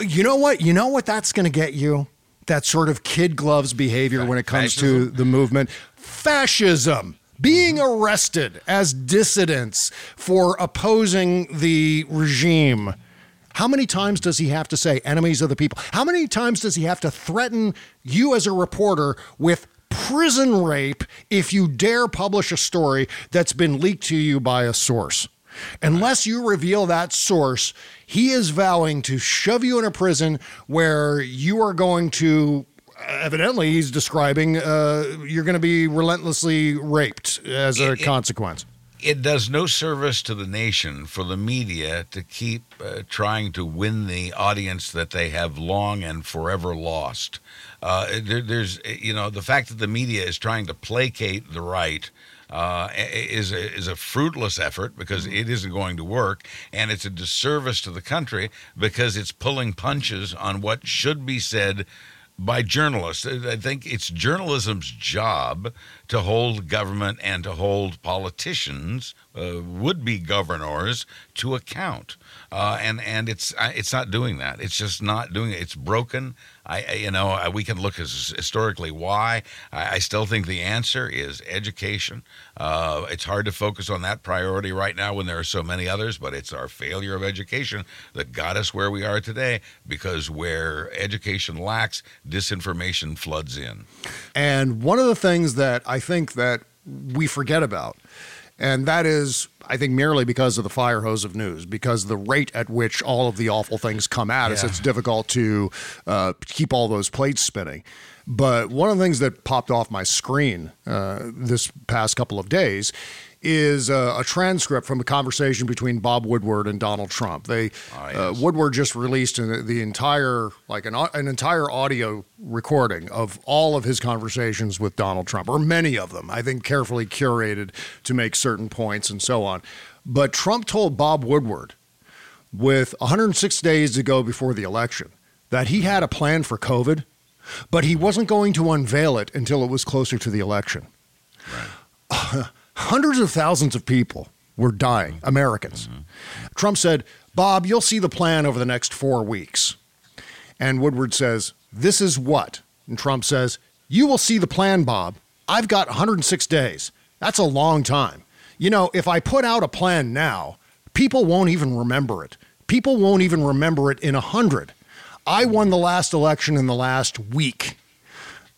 You know what? You know what that's going to get you? That sort of kid gloves behavior when it comes to the movement. Fascism. Being arrested as dissidents for opposing the regime. How many times does he have to say enemies of the people? How many times does he have to threaten you as a reporter with prison rape if you dare publish a story that's been leaked to you by a source? Unless you reveal that source, he is vowing to shove you in a prison where you are going to, evidently, he's describing, uh, you're going to be relentlessly raped as a It- it- consequence. it does no service to the nation for the media to keep uh, trying to win the audience that they have long and forever lost. Uh, there, there's, you know, the fact that the media is trying to placate the right. Uh, is a, is a fruitless effort because it isn't going to work, and it's a disservice to the country because it's pulling punches on what should be said by journalists. I think it's journalism's job to hold government and to hold politicians, uh, would-be governors, to account. Uh, and and it's it's not doing that. It's just not doing it. It's broken. I you know we can look as historically why. I, I still think the answer is education. Uh, it's hard to focus on that priority right now when there are so many others, but it's our failure of education that got us where we are today. Because where education lacks, disinformation floods in. And one of the things that I think that we forget about, And that is, I think, merely because of the fire hose of news, because the rate at which all of the awful things come at us, it's difficult to uh, keep all those plates spinning. But one of the things that popped off my screen uh, this past couple of days is uh, a transcript from a conversation between Bob Woodward and Donald Trump. They uh, Woodward just released an, the entire like an, an entire audio recording of all of his conversations with Donald Trump, or many of them. I think carefully curated to make certain points and so on. But Trump told Bob Woodward with 106 days to go before the election that he had a plan for COVID, but he wasn't going to unveil it until it was closer to the election. Hundreds of thousands of people were dying, mm-hmm. Americans. Mm-hmm. Trump said, Bob, you'll see the plan over the next four weeks. And Woodward says, This is what? And Trump says, You will see the plan, Bob. I've got 106 days. That's a long time. You know, if I put out a plan now, people won't even remember it. People won't even remember it in a 100. I won the last election in the last week.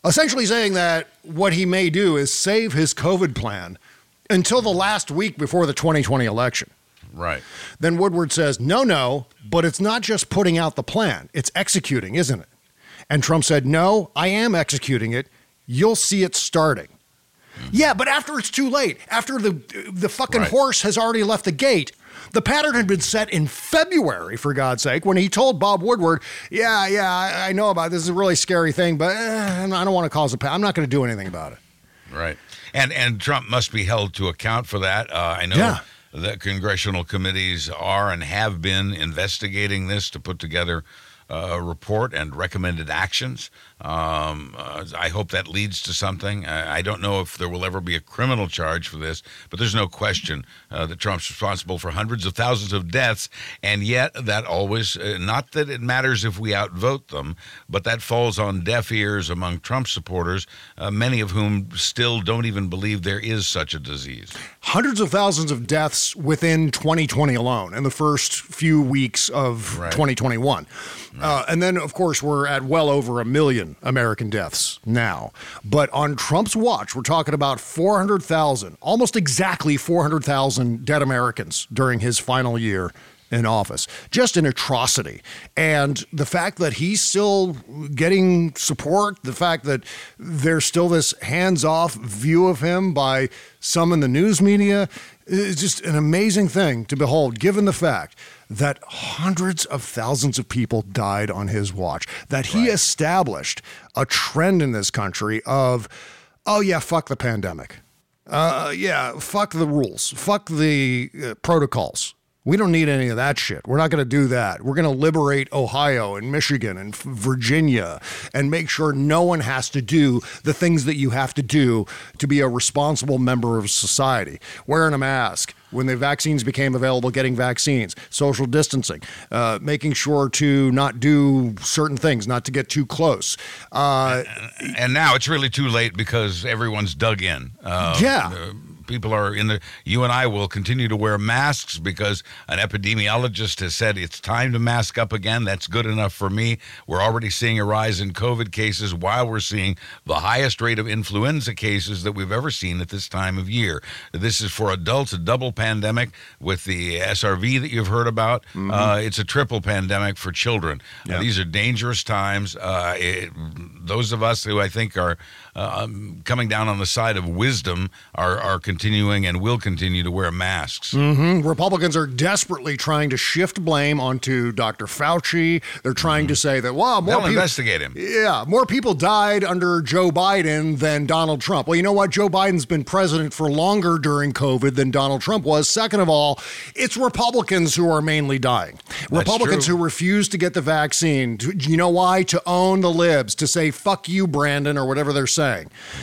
Essentially saying that what he may do is save his COVID plan until the last week before the 2020 election. Right. Then Woodward says, no, no, but it's not just putting out the plan, it's executing, isn't it? And Trump said, no, I am executing it. You'll see it starting. Yeah, but after it's too late, after the the fucking Right. horse has already left the gate. The pattern had been set in February, for God's sake, when he told Bob Woodward, "Yeah, yeah, I, I know about this. This is a really scary thing, but eh, I don't want to cause a. Pa- I'm not going to do anything about it." Right. And and Trump must be held to account for that. Uh, I know Yeah. that congressional committees are and have been investigating this to put together uh, a report and recommended actions. Um, uh, I hope that leads to something. I, I don't know if there will ever be a criminal charge for this, but there's no question uh, that Trump's responsible for hundreds of thousands of deaths, and yet that always, uh, not that it matters if we outvote them, but that falls on deaf ears among Trump supporters, uh, many of whom still don't even believe there is such a disease. hundreds of thousands of deaths within 2020 alone in the first few weeks of Right. 2021. Uh, and then, of course, we're at well over a million American deaths now. But on Trump's watch, we're talking about 400,000, almost exactly 400,000 dead Americans during his final year in office. Just an atrocity. And the fact that he's still getting support, the fact that there's still this hands off view of him by some in the news media is just an amazing thing to behold, given the fact that hundreds of thousands of people died on his watch, that he established a trend in this country of, oh, yeah, fuck the pandemic. Uh, yeah, fuck the rules, fuck the uh, protocols. We don't need any of that shit. We're not going to do that. We're going to liberate Ohio and Michigan and F- Virginia and make sure no one has to do the things that you have to do to be a responsible member of society. Wearing a mask when the vaccines became available, getting vaccines, social distancing, uh, making sure to not do certain things, not to get too close. Uh, and now it's really too late because everyone's dug in. Uh, Yeah. Uh, people are in the. You and I will continue to wear masks because an epidemiologist has said it's time to mask up again. That's good enough for me. We're already seeing a rise in COVID cases while we're seeing the highest rate of influenza cases that we've ever seen at this time of year. This is for adults a double pandemic with the SRV that you've heard about. Uh, it's a triple pandemic for children. Uh, these are dangerous times. Uh, it, those of us who I think are uh, um, coming down on the side of wisdom are, are continuing and will continue to wear masks. hmm Republicans are desperately trying to shift blame onto Dr. Fauci. They're trying to say that, well, more They'll people. investigate him. Yeah, more people died under Joe Biden than Donald Trump. Well, you know what? Joe Biden's been president for longer during COVID than Donald Trump was. Second of all, it's Republicans who are mainly dying. Republicans true. who refuse to get the vaccine. To- You know why? To own the libs, to say, fuck you, Brandon, or whatever they're saying.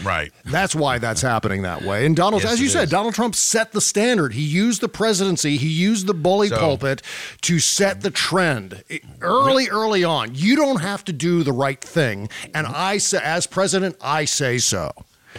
Right. That's why that's happening that way. And Donald, Yes, as you said, is. Donald Trump set the standard. He used the presidency, he used the bully So- pulpit to set the trend early, early on. You don't have to do the right thing. And I say, as president, I say so.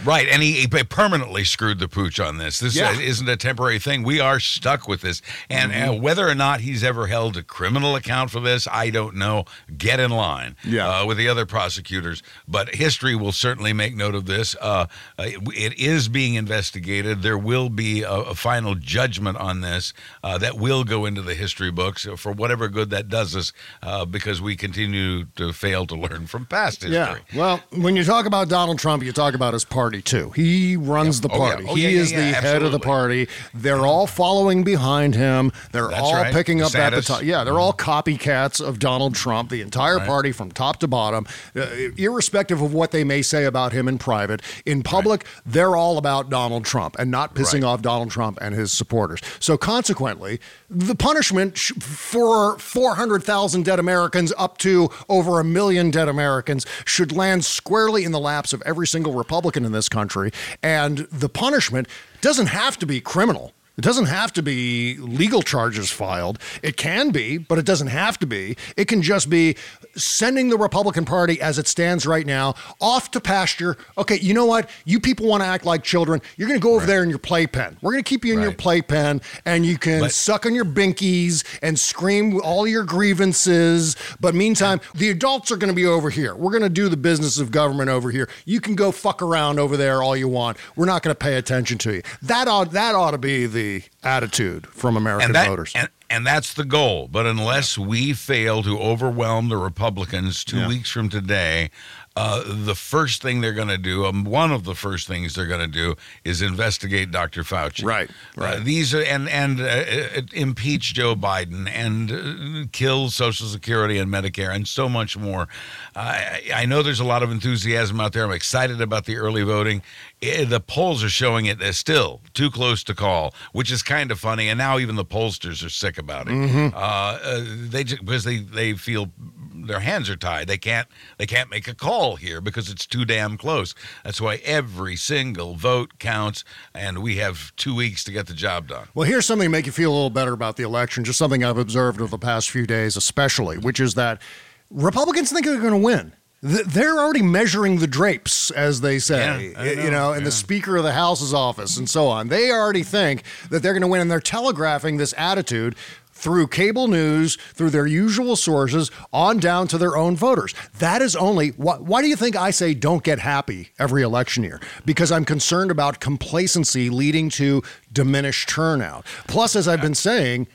Right, and he, he permanently screwed the pooch on this. This Yeah. uh, isn't a temporary thing. We are stuck with this, and Mm-hmm. uh, whether or not he's ever held a criminal account for this, I don't know. Get in line, Yeah. uh, with the other prosecutors. But history will certainly make note of this. Uh, uh, it, it is being investigated. There will be a, a final judgment on this uh, that will go into the history books for whatever good that does us, uh, because we continue to fail to learn from past history. Yeah. Well, when you talk about Donald Trump, you talk about his party too. He runs the Oh, yeah. party. Oh, he yeah, yeah, is yeah, the head of the absolutely. party. They're all following behind him. They're That's all right. picking up that DeSantis. baton. Yeah, they're all copycats of Donald Trump. The entire Right. party, from top to bottom, uh, irrespective of what they may say about him in private. In public, they're all about Donald Trump and not pissing Right. off Donald Trump and his supporters. So consequently, the punishment sh- for 400,000 dead Americans up to over a million dead Americans should land squarely in the laps of every single Republican in this country. And the punishment doesn't have to be criminal. It doesn't have to be legal charges filed. It can be, but it doesn't have to be. It can just be sending the Republican Party as it stands right now off to pasture. Okay, you know what? You people want to act like children. You're going to go over there in your playpen. We're going to keep you in your Right. playpen and you can But- suck on your binkies and scream all your grievances. But meantime, the adults are going to be over here. We're going to do the business of government over here. You can go fuck around over there all you want. We're not going to pay attention to you. That ought that ought to be the attitude from American and that, voters. And, and that's the goal. But unless we fail to overwhelm the Republicans two Yeah. weeks from today, uh, the first thing they're going to do, um, one of the first things they're going to do, is investigate Dr. Fauci. Right, right. Uh, these are and and uh, uh, impeach Joe Biden and uh, kill Social Security and Medicare and so much more. I I know there's a lot of enthusiasm out there. I'm excited about the early voting. Eh, the polls are showing it still too close to call, which is kind of funny. And now even the pollsters are sick about it. Mm-hmm. Uh, uh, they just, because they they feel their hands are tied. They can't they can't make a call here because it's too damn close. That's why every single vote counts, and we have two weeks to get the job done. Well, here's something to make you feel a little better about the election, just something I've observed over the past few days, especially, which is that Republicans think they're going to win. Th- They're already measuring the drapes, as they say, Yeah, I you know, in the Speaker of the House's office and so on. They already think that they're going to win, and they're telegraphing this attitude through cable news, through their usual sources, on down to their own voters. That is only why, why do you think I say don't get happy every election year? Because I'm concerned about complacency leading to diminished turnout. Plus, as I've been saying,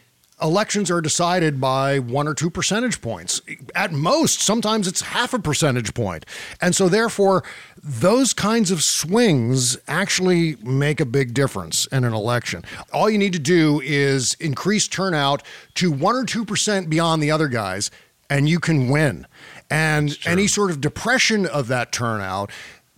elections are decided by one or two percentage points. At most, sometimes it's half a percentage point. And so, therefore, those kinds of swings actually make a big difference in an election. All you need to do is increase turnout to one or two percent beyond the other guys, and you can win. And any sort of depression of that turnout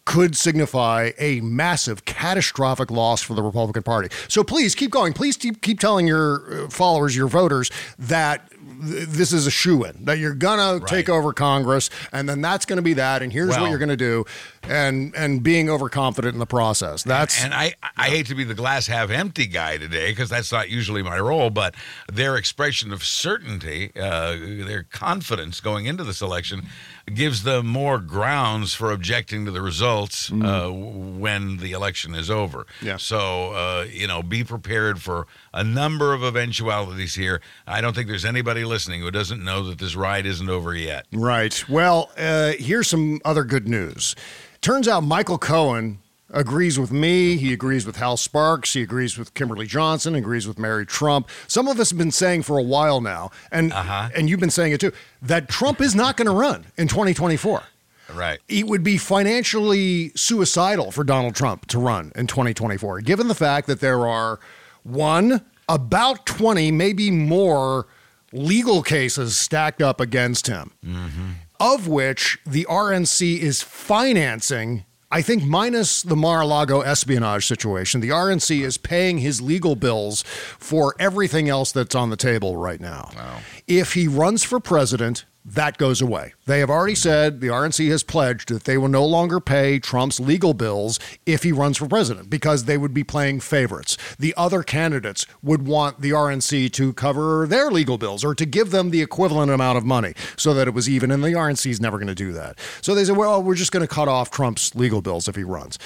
could signify a massive, catastrophic loss for the Republican Party. So please keep going. Please keep, keep telling your uh, followers, your voters, that th- this is a shoe in, that you're going to take over Congress, and then that's going to be that, and here's what you're going to do, and and being overconfident in the process. That's and I, I hate to be the glass half empty guy today because that's not usually my role, but their expression of certainty, uh, their confidence going into this election, gives them more grounds for objecting to the results uh, when the election is over. Yeah. So uh, you know, be prepared for a number of eventualities here. I don't think there's anybody listening who doesn't know that this ride isn't over yet. Right. Well, uh, here's some other good news. Turns out Michael Cohen agrees with me. He agrees with Hal Sparks. He agrees with Kimberly Johnson. Agrees with Mary Trump. Some of us have been saying for a while now, and uh-huh. and you've been saying it too, that Trump is not going to run in 2024. Right. It would be financially suicidal for Donald Trump to run in 2024, given the fact that there are one, about 20, maybe more legal cases stacked up against him, mm-hmm. of which the RNC is financing. I think minus the Mar-a-Lago espionage situation, the RNC is paying his legal bills for everything else that's on the table right now. If he runs for president that goes away. They have already said, the RNC has pledged that they will no longer pay Trump's legal bills if he runs for president because they would be playing favorites. The other candidates would want the RNC to cover their legal bills or to give them the equivalent amount of money so that it was even. And the RNC is never going to do that. So they said, well, we're just going to cut off Trump's legal bills if he runs.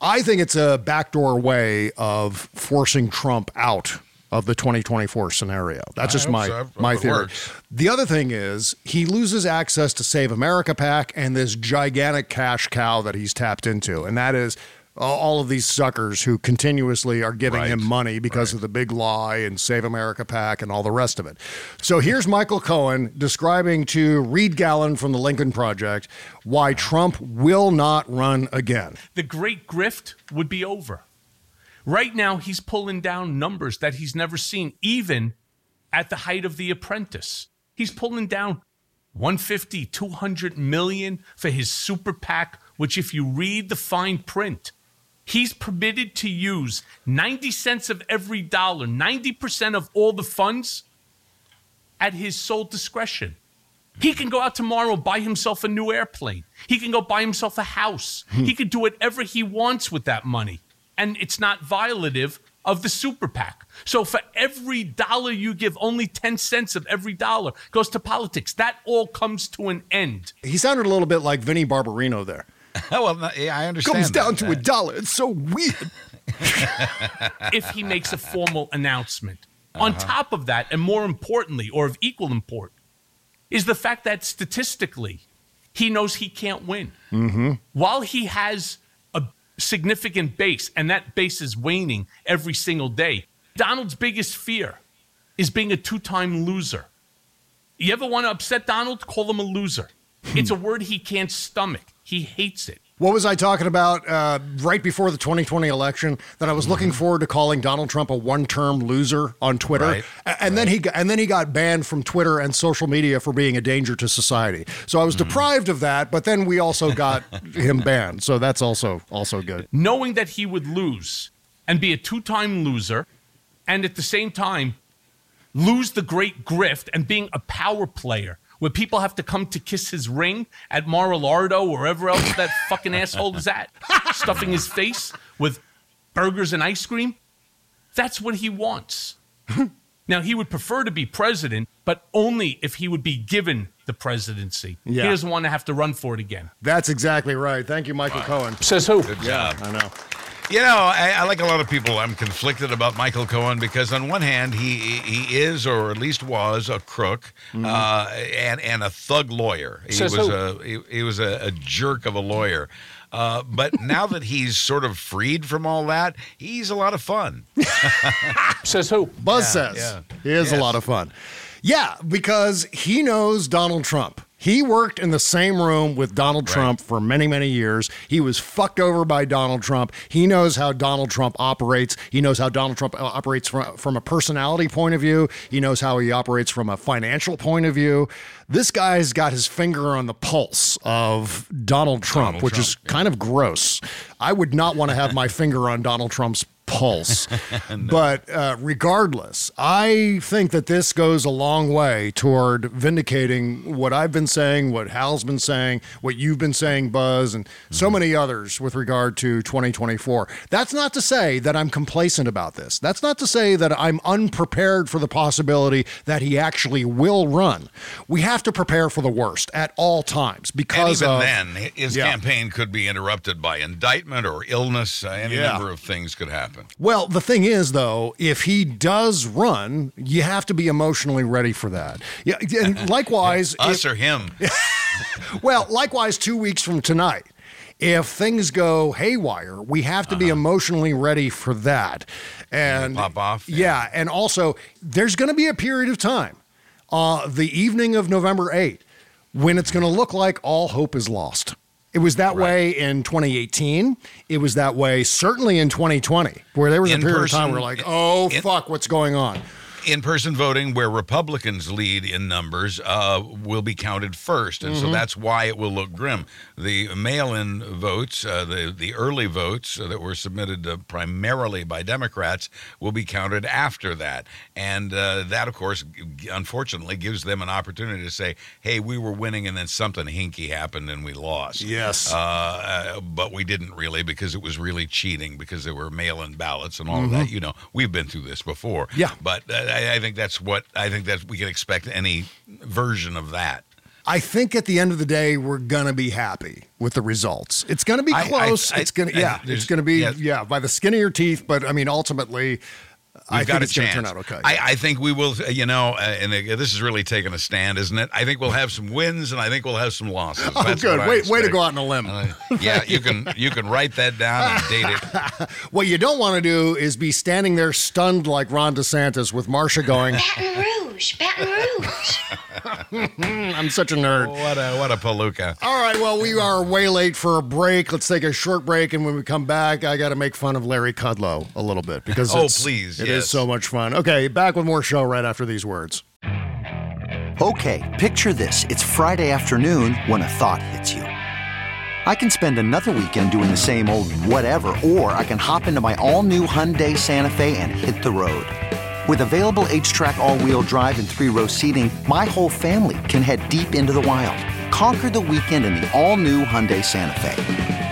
I think it's a backdoor way of forcing Trump out of the 2024 scenario. That's I just my so. My theory. works. The other thing is he loses access to Save America PAC and this gigantic cash cow that he's tapped into, and that is uh, all of these suckers who continuously are giving him money because of the big lie and Save America PAC and all the rest of it. So here's Michael Cohen describing to Reed Galen from the Lincoln Project why Trump will not run again. the great grift would be over. Right now, he's pulling down numbers that he's never seen, even at the height of The Apprentice. He's pulling down 150, 200 million for his super PAC, which, if you read the fine print, he's permitted to use 90 cents of every dollar, 90% of all the funds at his sole discretion. He can go out tomorrow buy himself a new airplane. He can go buy himself a house. he hmm. can do whatever he wants with that money. And it's not violative of the super PAC. So for every dollar you give, only 10 cents of every dollar goes to politics. That all comes to an end. He sounded a little bit like Vinnie Barbarino there. well, yeah, I understand. Comes down that. to a dollar. It's so weird. if he makes a formal announcement. On top of that, and more importantly, or of equal import, is the fact that statistically, he knows he can't win. Mm-hmm. While he has a significant base, and that base is waning every single day, Donald's biggest fear is being a two time loser. You ever want to upset Donald? Call him a loser. Hmm. It's a word he can't stomach. He hates it. What was I talking about uh, right before the 2020 election? That I was looking Mm-hmm. forward to calling Donald Trump a one-term loser on Twitter, Right, and then he got, and then he got banned from Twitter and social media for being a danger to society. So I was Mm-hmm. deprived of that, but then we also got him banned. So that's also also good. knowing that he would lose and be a two time loser, and at the same time, lose the great grift and being a power player where people have to come to kiss his ring at Mar-a-Lardo wherever else that fucking asshole is at, stuffing his face with burgers and ice cream. That's what he wants. now, he would prefer to be president, but only if he would be given the presidency. Yeah. He doesn't want to have to run for it again. That's exactly right. Thank you, Michael Cohen. Says who? Good Yeah, job. I know. You know, I, I like a lot of people. I'm conflicted about Michael Cohen because on one hand, he he is, or at least was, a crook uh, and and a thug lawyer. He Says was who? a he, he was a, a jerk of a lawyer. Uh, but now that he's sort of freed from all that, he's a lot of fun. Says who? Buzz Yeah, says yeah. he is a lot of fun. Yeah, because he knows Donald Trump. He worked in the same room with Donald Trump for many, many years. He was fucked over by Donald Trump. He knows how Donald Trump operates. He knows how Donald Trump uh, operates from, from a personality point of view. He knows how he operates from a financial point of view. This guy's got his finger on the pulse of Donald Trump, Donald which is kind of gross. I would not want to have my finger on Donald Trump's pulse. But uh, regardless, I think that this goes a long way toward vindicating what I've been saying, what Hal's been saying, what you've been saying, Buzz, and so many others with regard to 2024. That's not to say that I'm complacent about this. That's not to say that I'm unprepared for the possibility that he actually will run. We have to prepare for the worst at all times And because even of then, his Yeah. campaign could be interrupted by indictment or illness. Uh, any Yeah. number of things could happen. Well, the thing is, though, if he does run, you have to be emotionally ready for that. Yeah, and likewise, Us if- or him. well, likewise, two weeks from tonight, if things go haywire, we have to be emotionally ready for that. And pop off, Yeah. and also there's going to be a period of time, uh, the evening of November 8th, when it's going to look like all hope is lost. It was that way in 2018. It was that way certainly in 2020, where there was a In period of time where we're like, oh in- fuck, what's going on? in-person voting, where Republicans lead in numbers, uh, will be counted first, and so Mhm. that's why it will look grim. The mail-in votes, uh, the the early votes that were submitted uh, primarily by Democrats, will be counted after that, and uh, that, of course, unfortunately, gives them an opportunity to say, "Hey, we were winning, and then something hinky happened, and we lost." Yes. uh, uh, but we didn't really because it was really cheating because there were mail-in ballots and all of Mhm. that. You know, we've been through this before. Yeah. but uh, I, I think that's what I think that we can expect any version of that. I think at the end of the day, we're gonna be happy with the results. It's gonna be I- I- close. I- it's gonna, yeah, it's gonna be, yes. yeah, by the skin of your teeth. But I mean, ultimately, I We've think got it's a gonna chance. turn out okay. I, I think we will. uh, You know, uh, and uh, this is really taking a stand, isn't it? I think we'll have some wins, and I think we'll have some losses. Oh, That's good. what I Way- way to go out on a limb. Uh, yeah, you can you can write that down and date it. what you don't want to do is be standing there stunned like Ron DeSantis with Marcia going, Baton Rouge, Baton Rouge. "I'm such a nerd." What a what a palooka. All right, well, we are way late for a break. Let's take a short break, and when we come back, I got to make fun of Larry Kudlow a little bit because Oh, it's- please, it is yes. so much fun. Okay, back with more show right after these words. Okay, picture this. It's Friday afternoon when a thought hits you. I can spend another weekend doing the same old whatever, or I can hop into my all new Hyundai Santa Fe and hit the road. With available H track, all wheel drive, and three row seating, my whole family can head deep into the wild. Conquer the weekend in the all new Hyundai Santa Fe.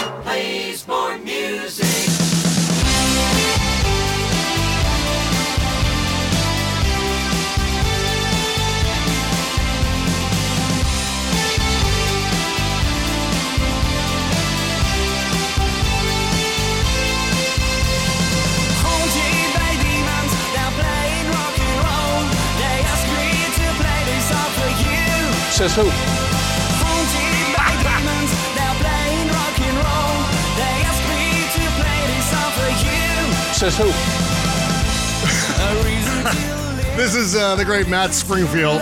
Says who? Reason to This is uh, the great Matt Springfield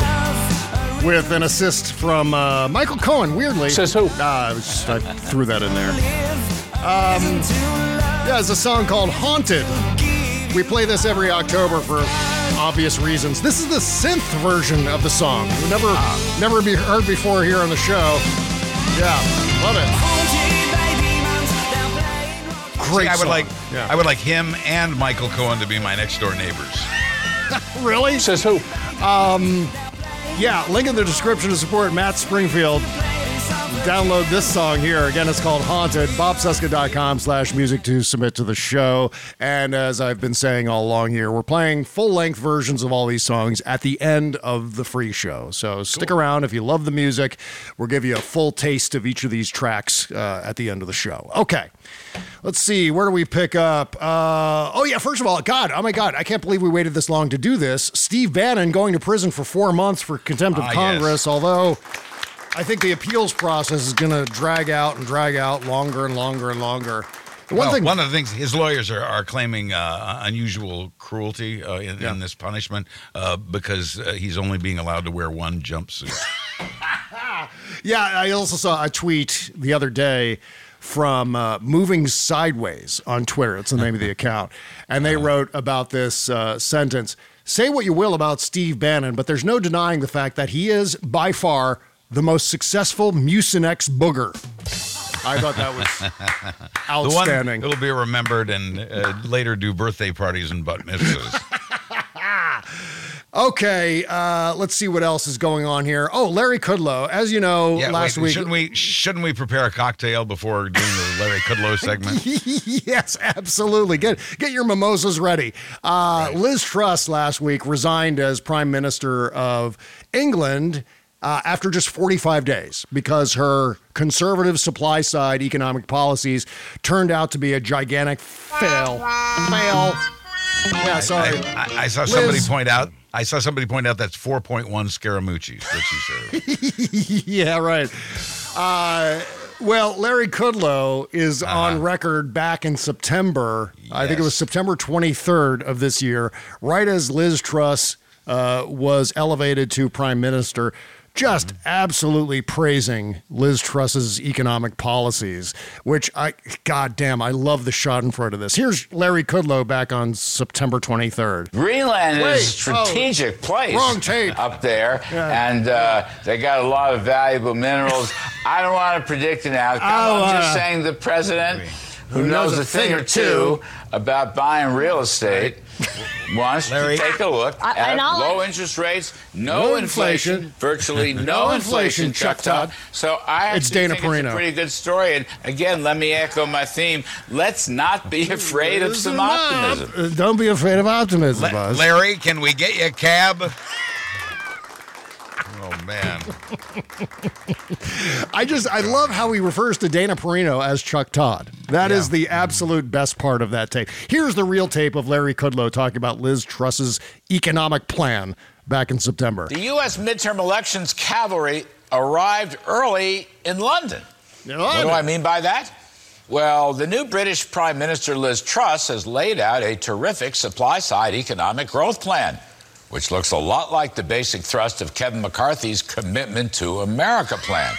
with an assist from uh, Michael Cohen, weirdly. Says who? Ah, I, just, I threw that in there. Um, yeah, it's a song called Haunted. We play this every October for obvious reasons. This is the synth version of the song. Never, never be heard before here on the show. Yeah, love it. Great See, I would song. like Yeah. I would like him and Michael Cohen to be my next door neighbors. really? Says who? Um, yeah, link in the description to support Matt Springfield. Download this song here. Again, it's called Haunted. BobCesca.com slash music to submit to the show. And as I've been saying all along here, we're playing full length versions of all these songs at the end of the free show. So stick around if you love the music. We'll give you a full taste of each of these tracks uh, at the end of the show. Okay. Let's see. Where do we pick up? Uh, oh, yeah. First of all, God, oh my God, I can't believe we waited this long to do this. Steve Bannon going to prison for four months for contempt of Ah, yes. Congress, although I think the appeals process is going to drag out and drag out longer and longer and longer. One well, thing. one of the things his lawyers are, are claiming uh, unusual cruelty uh, in, Yeah. in this punishment uh, because uh, he's only being allowed to wear one jumpsuit. Yeah, I also saw a tweet the other day from uh, Moving Sideways on Twitter. It's the name of the account. And they wrote about this uh, sentence Say what you will about Steve Bannon, but there's no denying the fact that he is by far the most successful Mucinex booger. I thought that was outstanding. That'll be remembered and uh, later do birthday parties and butt mitzvahs. Okay, uh, let's see what else is going on here. Oh, Larry Kudlow, as you know, Yeah, last wait, week. shouldn't we shouldn't we prepare a cocktail before doing the Larry Kudlow segment? yes, absolutely. Get get your mimosas ready. Uh, Liz Truss last week resigned as Prime Minister of England, uh, after just 45 days because her conservative supply side economic policies turned out to be a gigantic fail. Fail. Yeah, sorry. I, I, I saw somebody point out. I saw somebody point out that's 4.1 Scaramucci's that she served. yeah, right. Uh, well, Larry Kudlow is on record back in September. I think it was September 23rd of this year, right as Liz Truss uh, was elevated to prime minister. Just absolutely praising Liz Truss's economic policies, which I, goddamn, I love the shot in front of this. Here's Larry Kudlow back on September 23rd. Greenland Wait, is a strategic oh, place wrong tape. up there, and uh, they got a lot of valuable minerals. I don't want to predict an outcome. Oh, I'm just uh, saying the president, who knows a thing or two about buying real estate, wants Larry. to take a look I- at and I'll- low interest rates, no, No inflation, inflation. virtually no, No inflation, inflation, Chuck Chuck Todd. Todd. So I It's actually Dana think it's a pretty good story. And again, let me echo my theme: let's not be afraid of some optimism. Uh, Don't be afraid of optimism, La- Buzz. Larry, can we get you a cab? Oh man. I just I love how he refers to Dana Perino as Chuck Todd. That is the mm-hmm. absolute best part of that tape. Here's the real tape of Larry Kudlow talking about Liz Truss's economic plan back in September. The U.S. midterm elections cavalry arrived early in London. What do I mean by that? Well, the new British Prime Minister Liz Truss has laid out a terrific supply side economic growth plan, which looks a lot like the basic thrust of Kevin McCarthy's Commitment to America plan.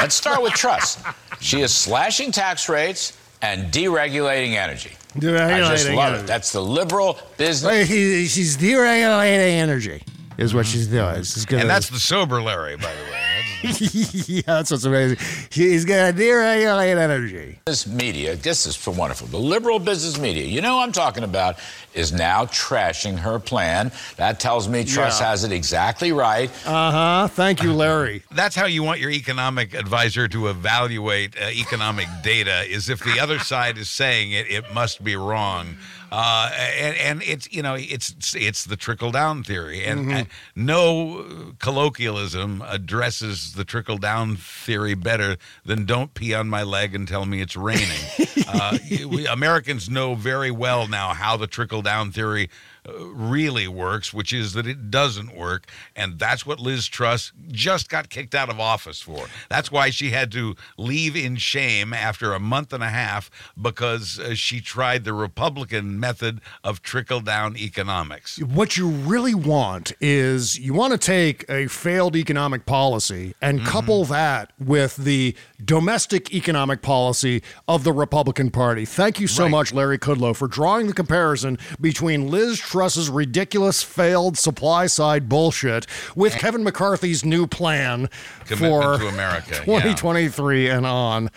Let's start with trust. She is slashing tax rates and deregulating energy. I just love energy. it. That's the liberal business. She's deregulating energy, is what she's doing. She's gonna, And that's the sober Larry, by the way. yeah, that's what's amazing. She's gonna deregulate energy. This media, this is wonderful. The liberal business media, you know what I'm talking about, is now trashing her plan. That tells me Truss Yeah. has it exactly right. Uh huh. Thank you, Larry. That's how you want your economic advisor to evaluate uh, economic data. Is if the other side is saying it, it must be wrong. Uh, and, and it's you know it's it's the trickle down theory, and Mhm. uh, no colloquialism addresses the trickle down theory better than "Don't pee on my leg and tell me it's raining." uh, we, Americans know very well now how the trickle down theory really works, which is that it doesn't work, and that's what Liz Truss just got kicked out of office for. That's why she had to leave in shame after a month and a half because uh, she tried the Republican method of trickle down economics. What you really want is you want to take a failed economic policy and Mm-hmm. couple that with the domestic economic policy of the Republican Party. Thank you so much, Larry Kudlow, for drawing the comparison between Liz Truss's ridiculous failed supply side bullshit with eh. Kevin McCarthy's new plan Commitment for to America, yeah. 2023 and on.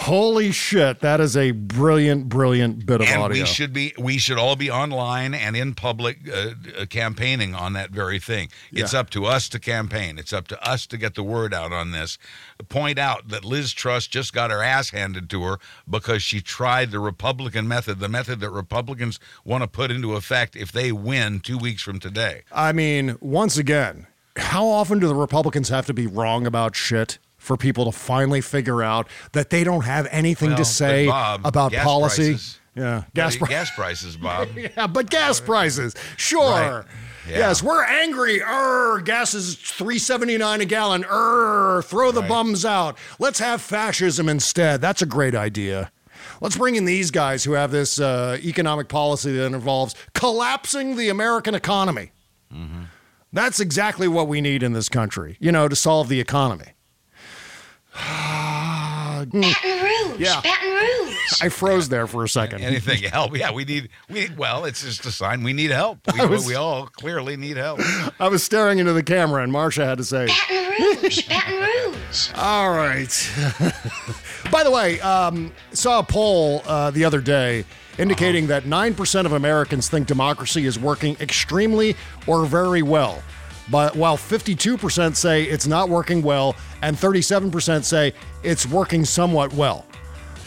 Holy shit, that is a brilliant, brilliant bit of and audio. we should be we should all be online and in public uh, uh, campaigning on that very thing. It's Yeah. up to us to campaign. It's up to us to get the word out on this. Point out that liz truss just got her ass handed to her because she tried the republican method the method that republicans want to put into effect if they win two weeks from today. I mean, once again, how often do the Republicans have to be wrong about shit for people to finally figure out that they don't have anything Well, to say Bob, about policy? prices. Yeah, gas, pri- gas prices bob yeah, but gas prices, sure. Right. Yeah. Yes, we're angry. Err, gas is three seventy nine a gallon. Err, throw the bums out. Let's have fascism instead. That's a great idea. Let's bring in these guys who have this uh, economic policy that involves collapsing the American economy. Mm-hmm. That's exactly what we need in this country, you know, to solve the economy. Baton Rouge. Yeah. Baton Rouge. I froze there for a second. anything help yeah we need we well it's just a sign we need help we, was- we all clearly need help I was staring into the camera, and Marcia had to say, Baton Rouge. Baton Rouge. All right. By the way, um, saw a poll uh, the other day indicating that 9% of Americans think democracy is working extremely or very well. But while 52% say it's not working well and 37% say it's working somewhat well.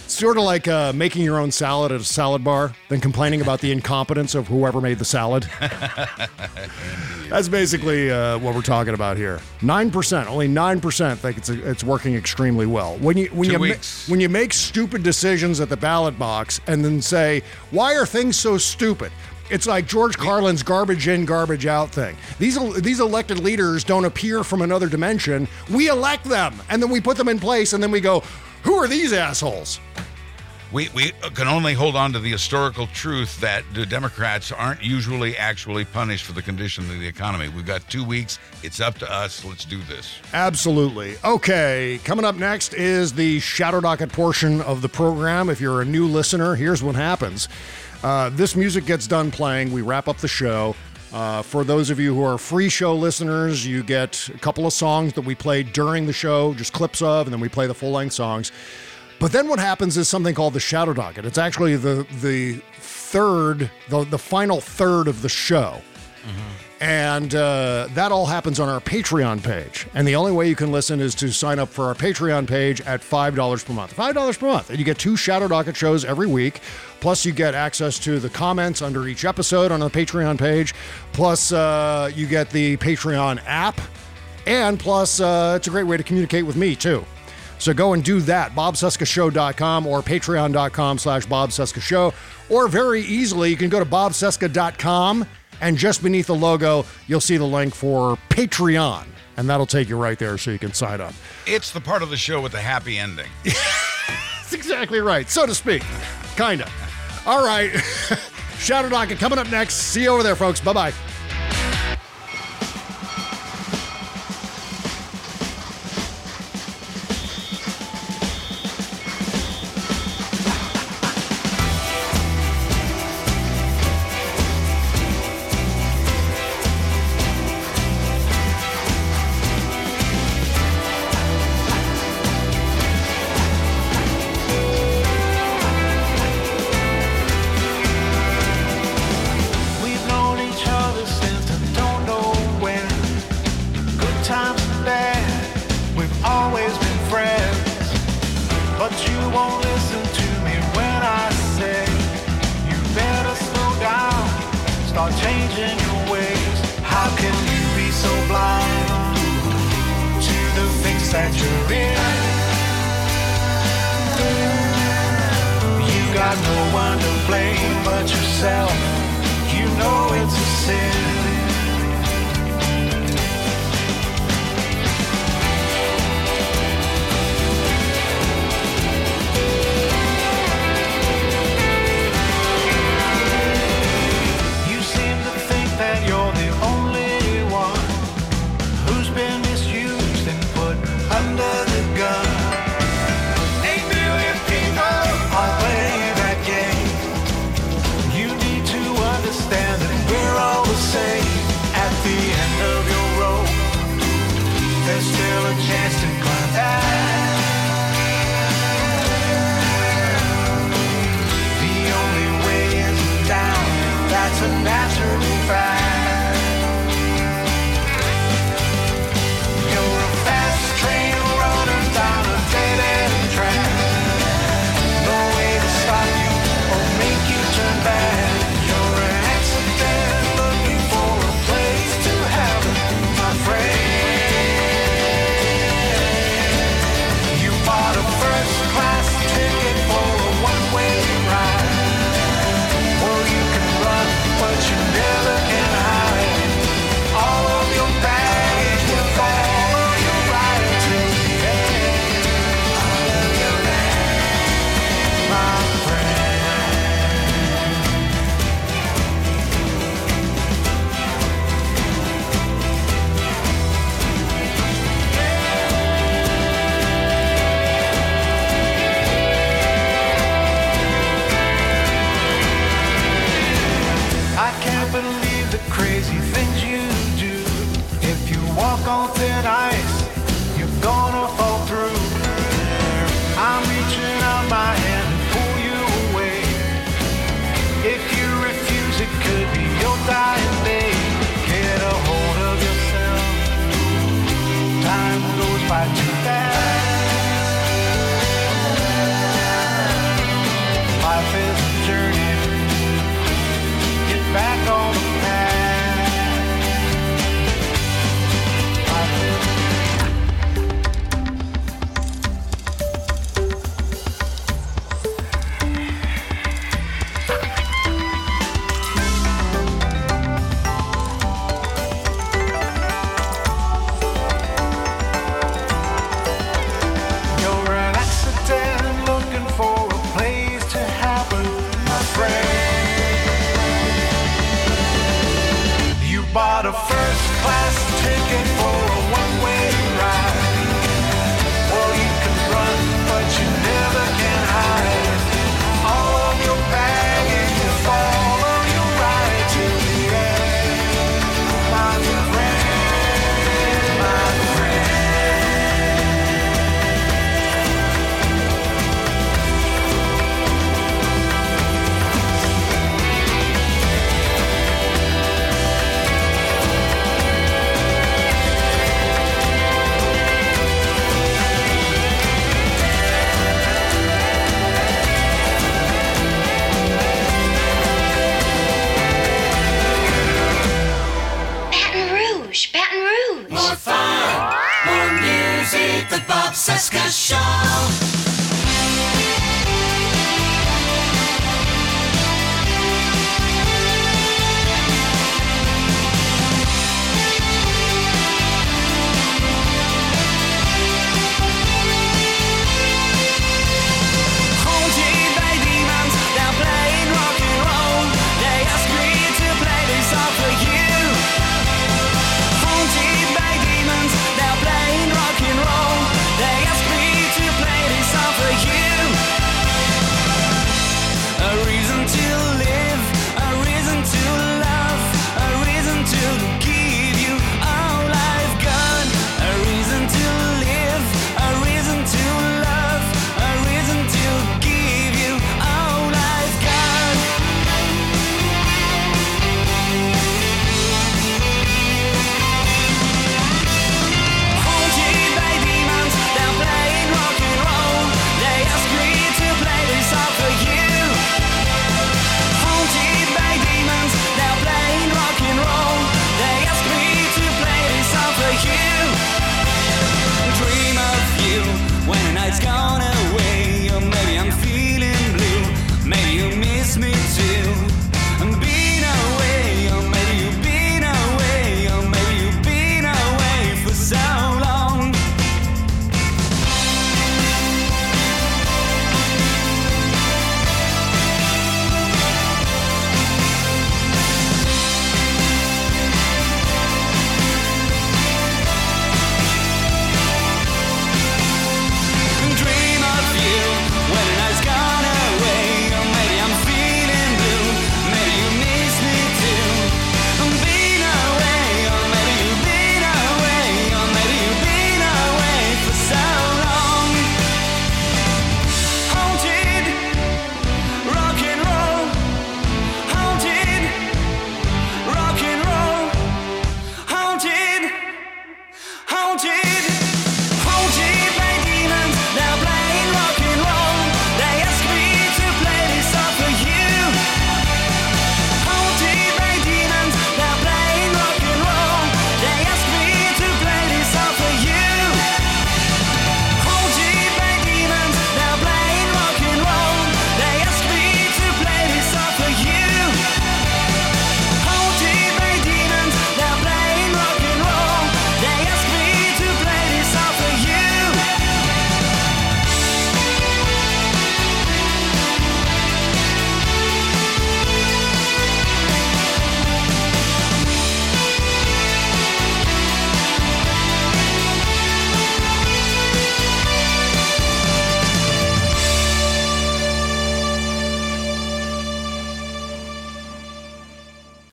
Sort of like uh, making your own salad at a salad bar, then complaining about the incompetence of whoever made the salad. That's basically uh, what we're talking about here. Nine percent, only nine percent think it's it's working extremely well. When you when Two you ma- when you make stupid decisions at the ballot box and then say, "Why are things so stupid?" It's like George Carlin's garbage in, garbage out thing. These these elected leaders don't appear from another dimension. We elect them, and then we put them in place, and then we go, "Who are these assholes?" We, we can only hold on to the historical truth that the Democrats aren't usually actually punished for the condition of the economy. We've got two weeks. It's up to us. Let's do this. Absolutely. Okay, coming up next is the Shadow Docket portion of the program. If you're a new listener, here's what happens. Uh, this music gets done playing. We wrap up the show. Uh, for those of you who are free show listeners, you get a couple of songs that we play during the show, just clips of, and then we play the full length songs. But then what happens is something called the Shadow Docket. It's actually the the third, the, the final third of the show. And uh, that all happens on our Patreon page. And the only way you can listen is to sign up for our Patreon page at $5 per month. $5 per month. And you get two Shadow Docket shows every week. Plus, you get access to the comments under each episode on the Patreon page. Plus, uh, you get the Patreon app. And plus, uh, it's a great way to communicate with me, too. So go and do that, BobCescashow.com or patreon.com slash BobCescashow. Or very easily, you can go to BobCesca.com and just beneath the logo, you'll see the link for Patreon. And that'll take you right there so you can sign up. It's the part of the show with the happy ending. That's exactly right, so to speak. Kinda. All right. Shadow Docket coming up next. See you over there, folks. Bye bye. Know it's a sin.